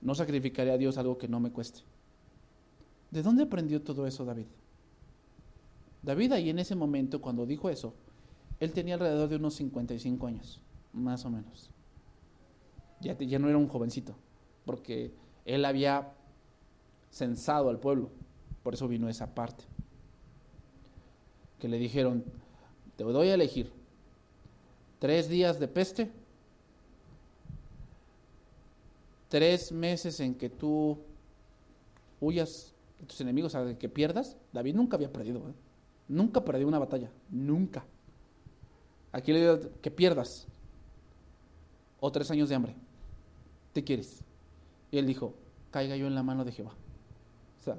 No sacrificaré a Dios algo que no me cueste. ¿De dónde aprendió todo eso David? David ahí en ese momento, cuando dijo eso, él tenía alrededor de unos 55 años, más o menos. Ya, ya no era un jovencito, porque él había censado al pueblo, por eso vino esa parte que le dijeron, te doy a elegir tres días de peste, tres meses en que tú huyas de tus enemigos, a que pierdas. David nunca había perdido, ¿eh? nunca perdió una batalla, nunca. Aquí le digo que pierdas o tres años de hambre. ¿Te quieres? Y él dijo, caiga yo en la mano de Jehová. O sea,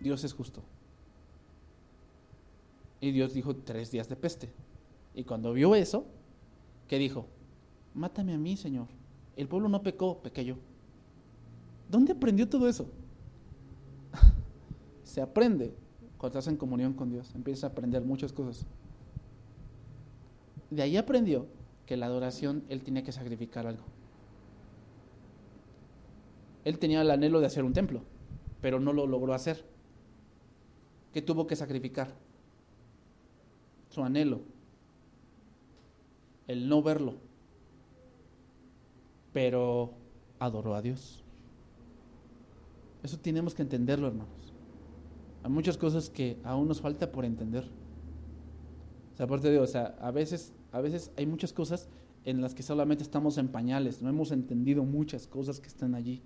Dios es justo. Y Dios dijo tres días de peste. Y cuando vio eso, ¿qué dijo? Mátame a mí, Señor. El pueblo no pecó, pequé yo. ¿Dónde aprendió todo eso? Se aprende cuando estás en comunión con Dios. Empiezas a aprender muchas cosas. De ahí aprendió que la adoración él tenía que sacrificar algo. Él tenía el anhelo de hacer un templo, pero no lo logró hacer. ¿Qué tuvo que sacrificar? su anhelo, el no verlo, pero adoró a Dios. Eso tenemos que entenderlo, hermanos. Hay muchas cosas que aún nos falta por entender. O sea, aparte de, o a veces, a veces hay muchas cosas en las que solamente estamos en pañales, no hemos entendido muchas cosas que están allí.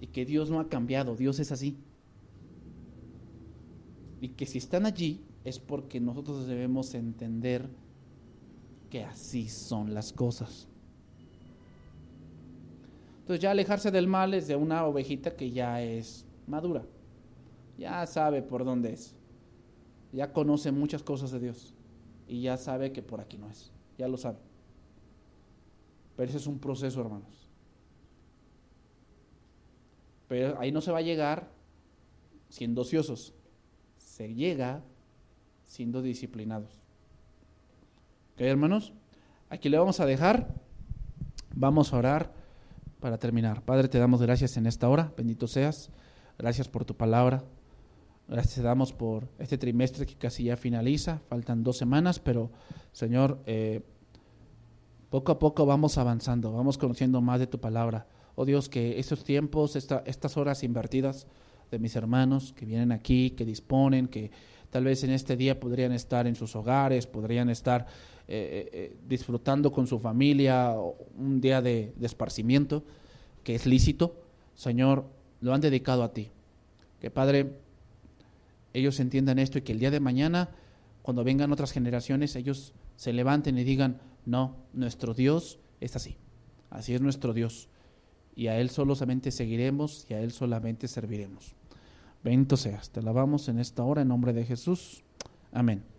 Y que Dios no ha cambiado, Dios es así. Y que si están allí, es porque nosotros debemos entender que así son las cosas. Entonces ya alejarse del mal es de una ovejita que ya es madura, ya sabe por dónde es, ya conoce muchas cosas de Dios y ya sabe que por aquí no es, ya lo sabe. Pero ese es un proceso, hermanos. Pero ahí no se va a llegar siendo ociosos, se llega siendo disciplinados. ¿Ok, hermanos? Aquí le vamos a dejar. Vamos a orar para terminar. Padre, te damos gracias en esta hora. Bendito seas. Gracias por tu palabra. Gracias damos por este trimestre que casi ya finaliza. Faltan dos semanas, pero Señor, eh, poco a poco vamos avanzando, vamos conociendo más de tu palabra. Oh Dios, que estos tiempos, estas horas invertidas, de mis hermanos que vienen aquí, que disponen, que tal vez en este día podrían estar en sus hogares, podrían estar eh, eh, disfrutando con su familia un día de, de esparcimiento, que es lícito. Señor, lo han dedicado a ti. Que Padre, ellos entiendan esto y que el día de mañana, cuando vengan otras generaciones, ellos se levanten y digan, no, nuestro Dios es así. Así es nuestro Dios. Y a Él solamente seguiremos y a Él solamente serviremos. Bendito seas. Te alabamos en esta hora en nombre de Jesús. Amén.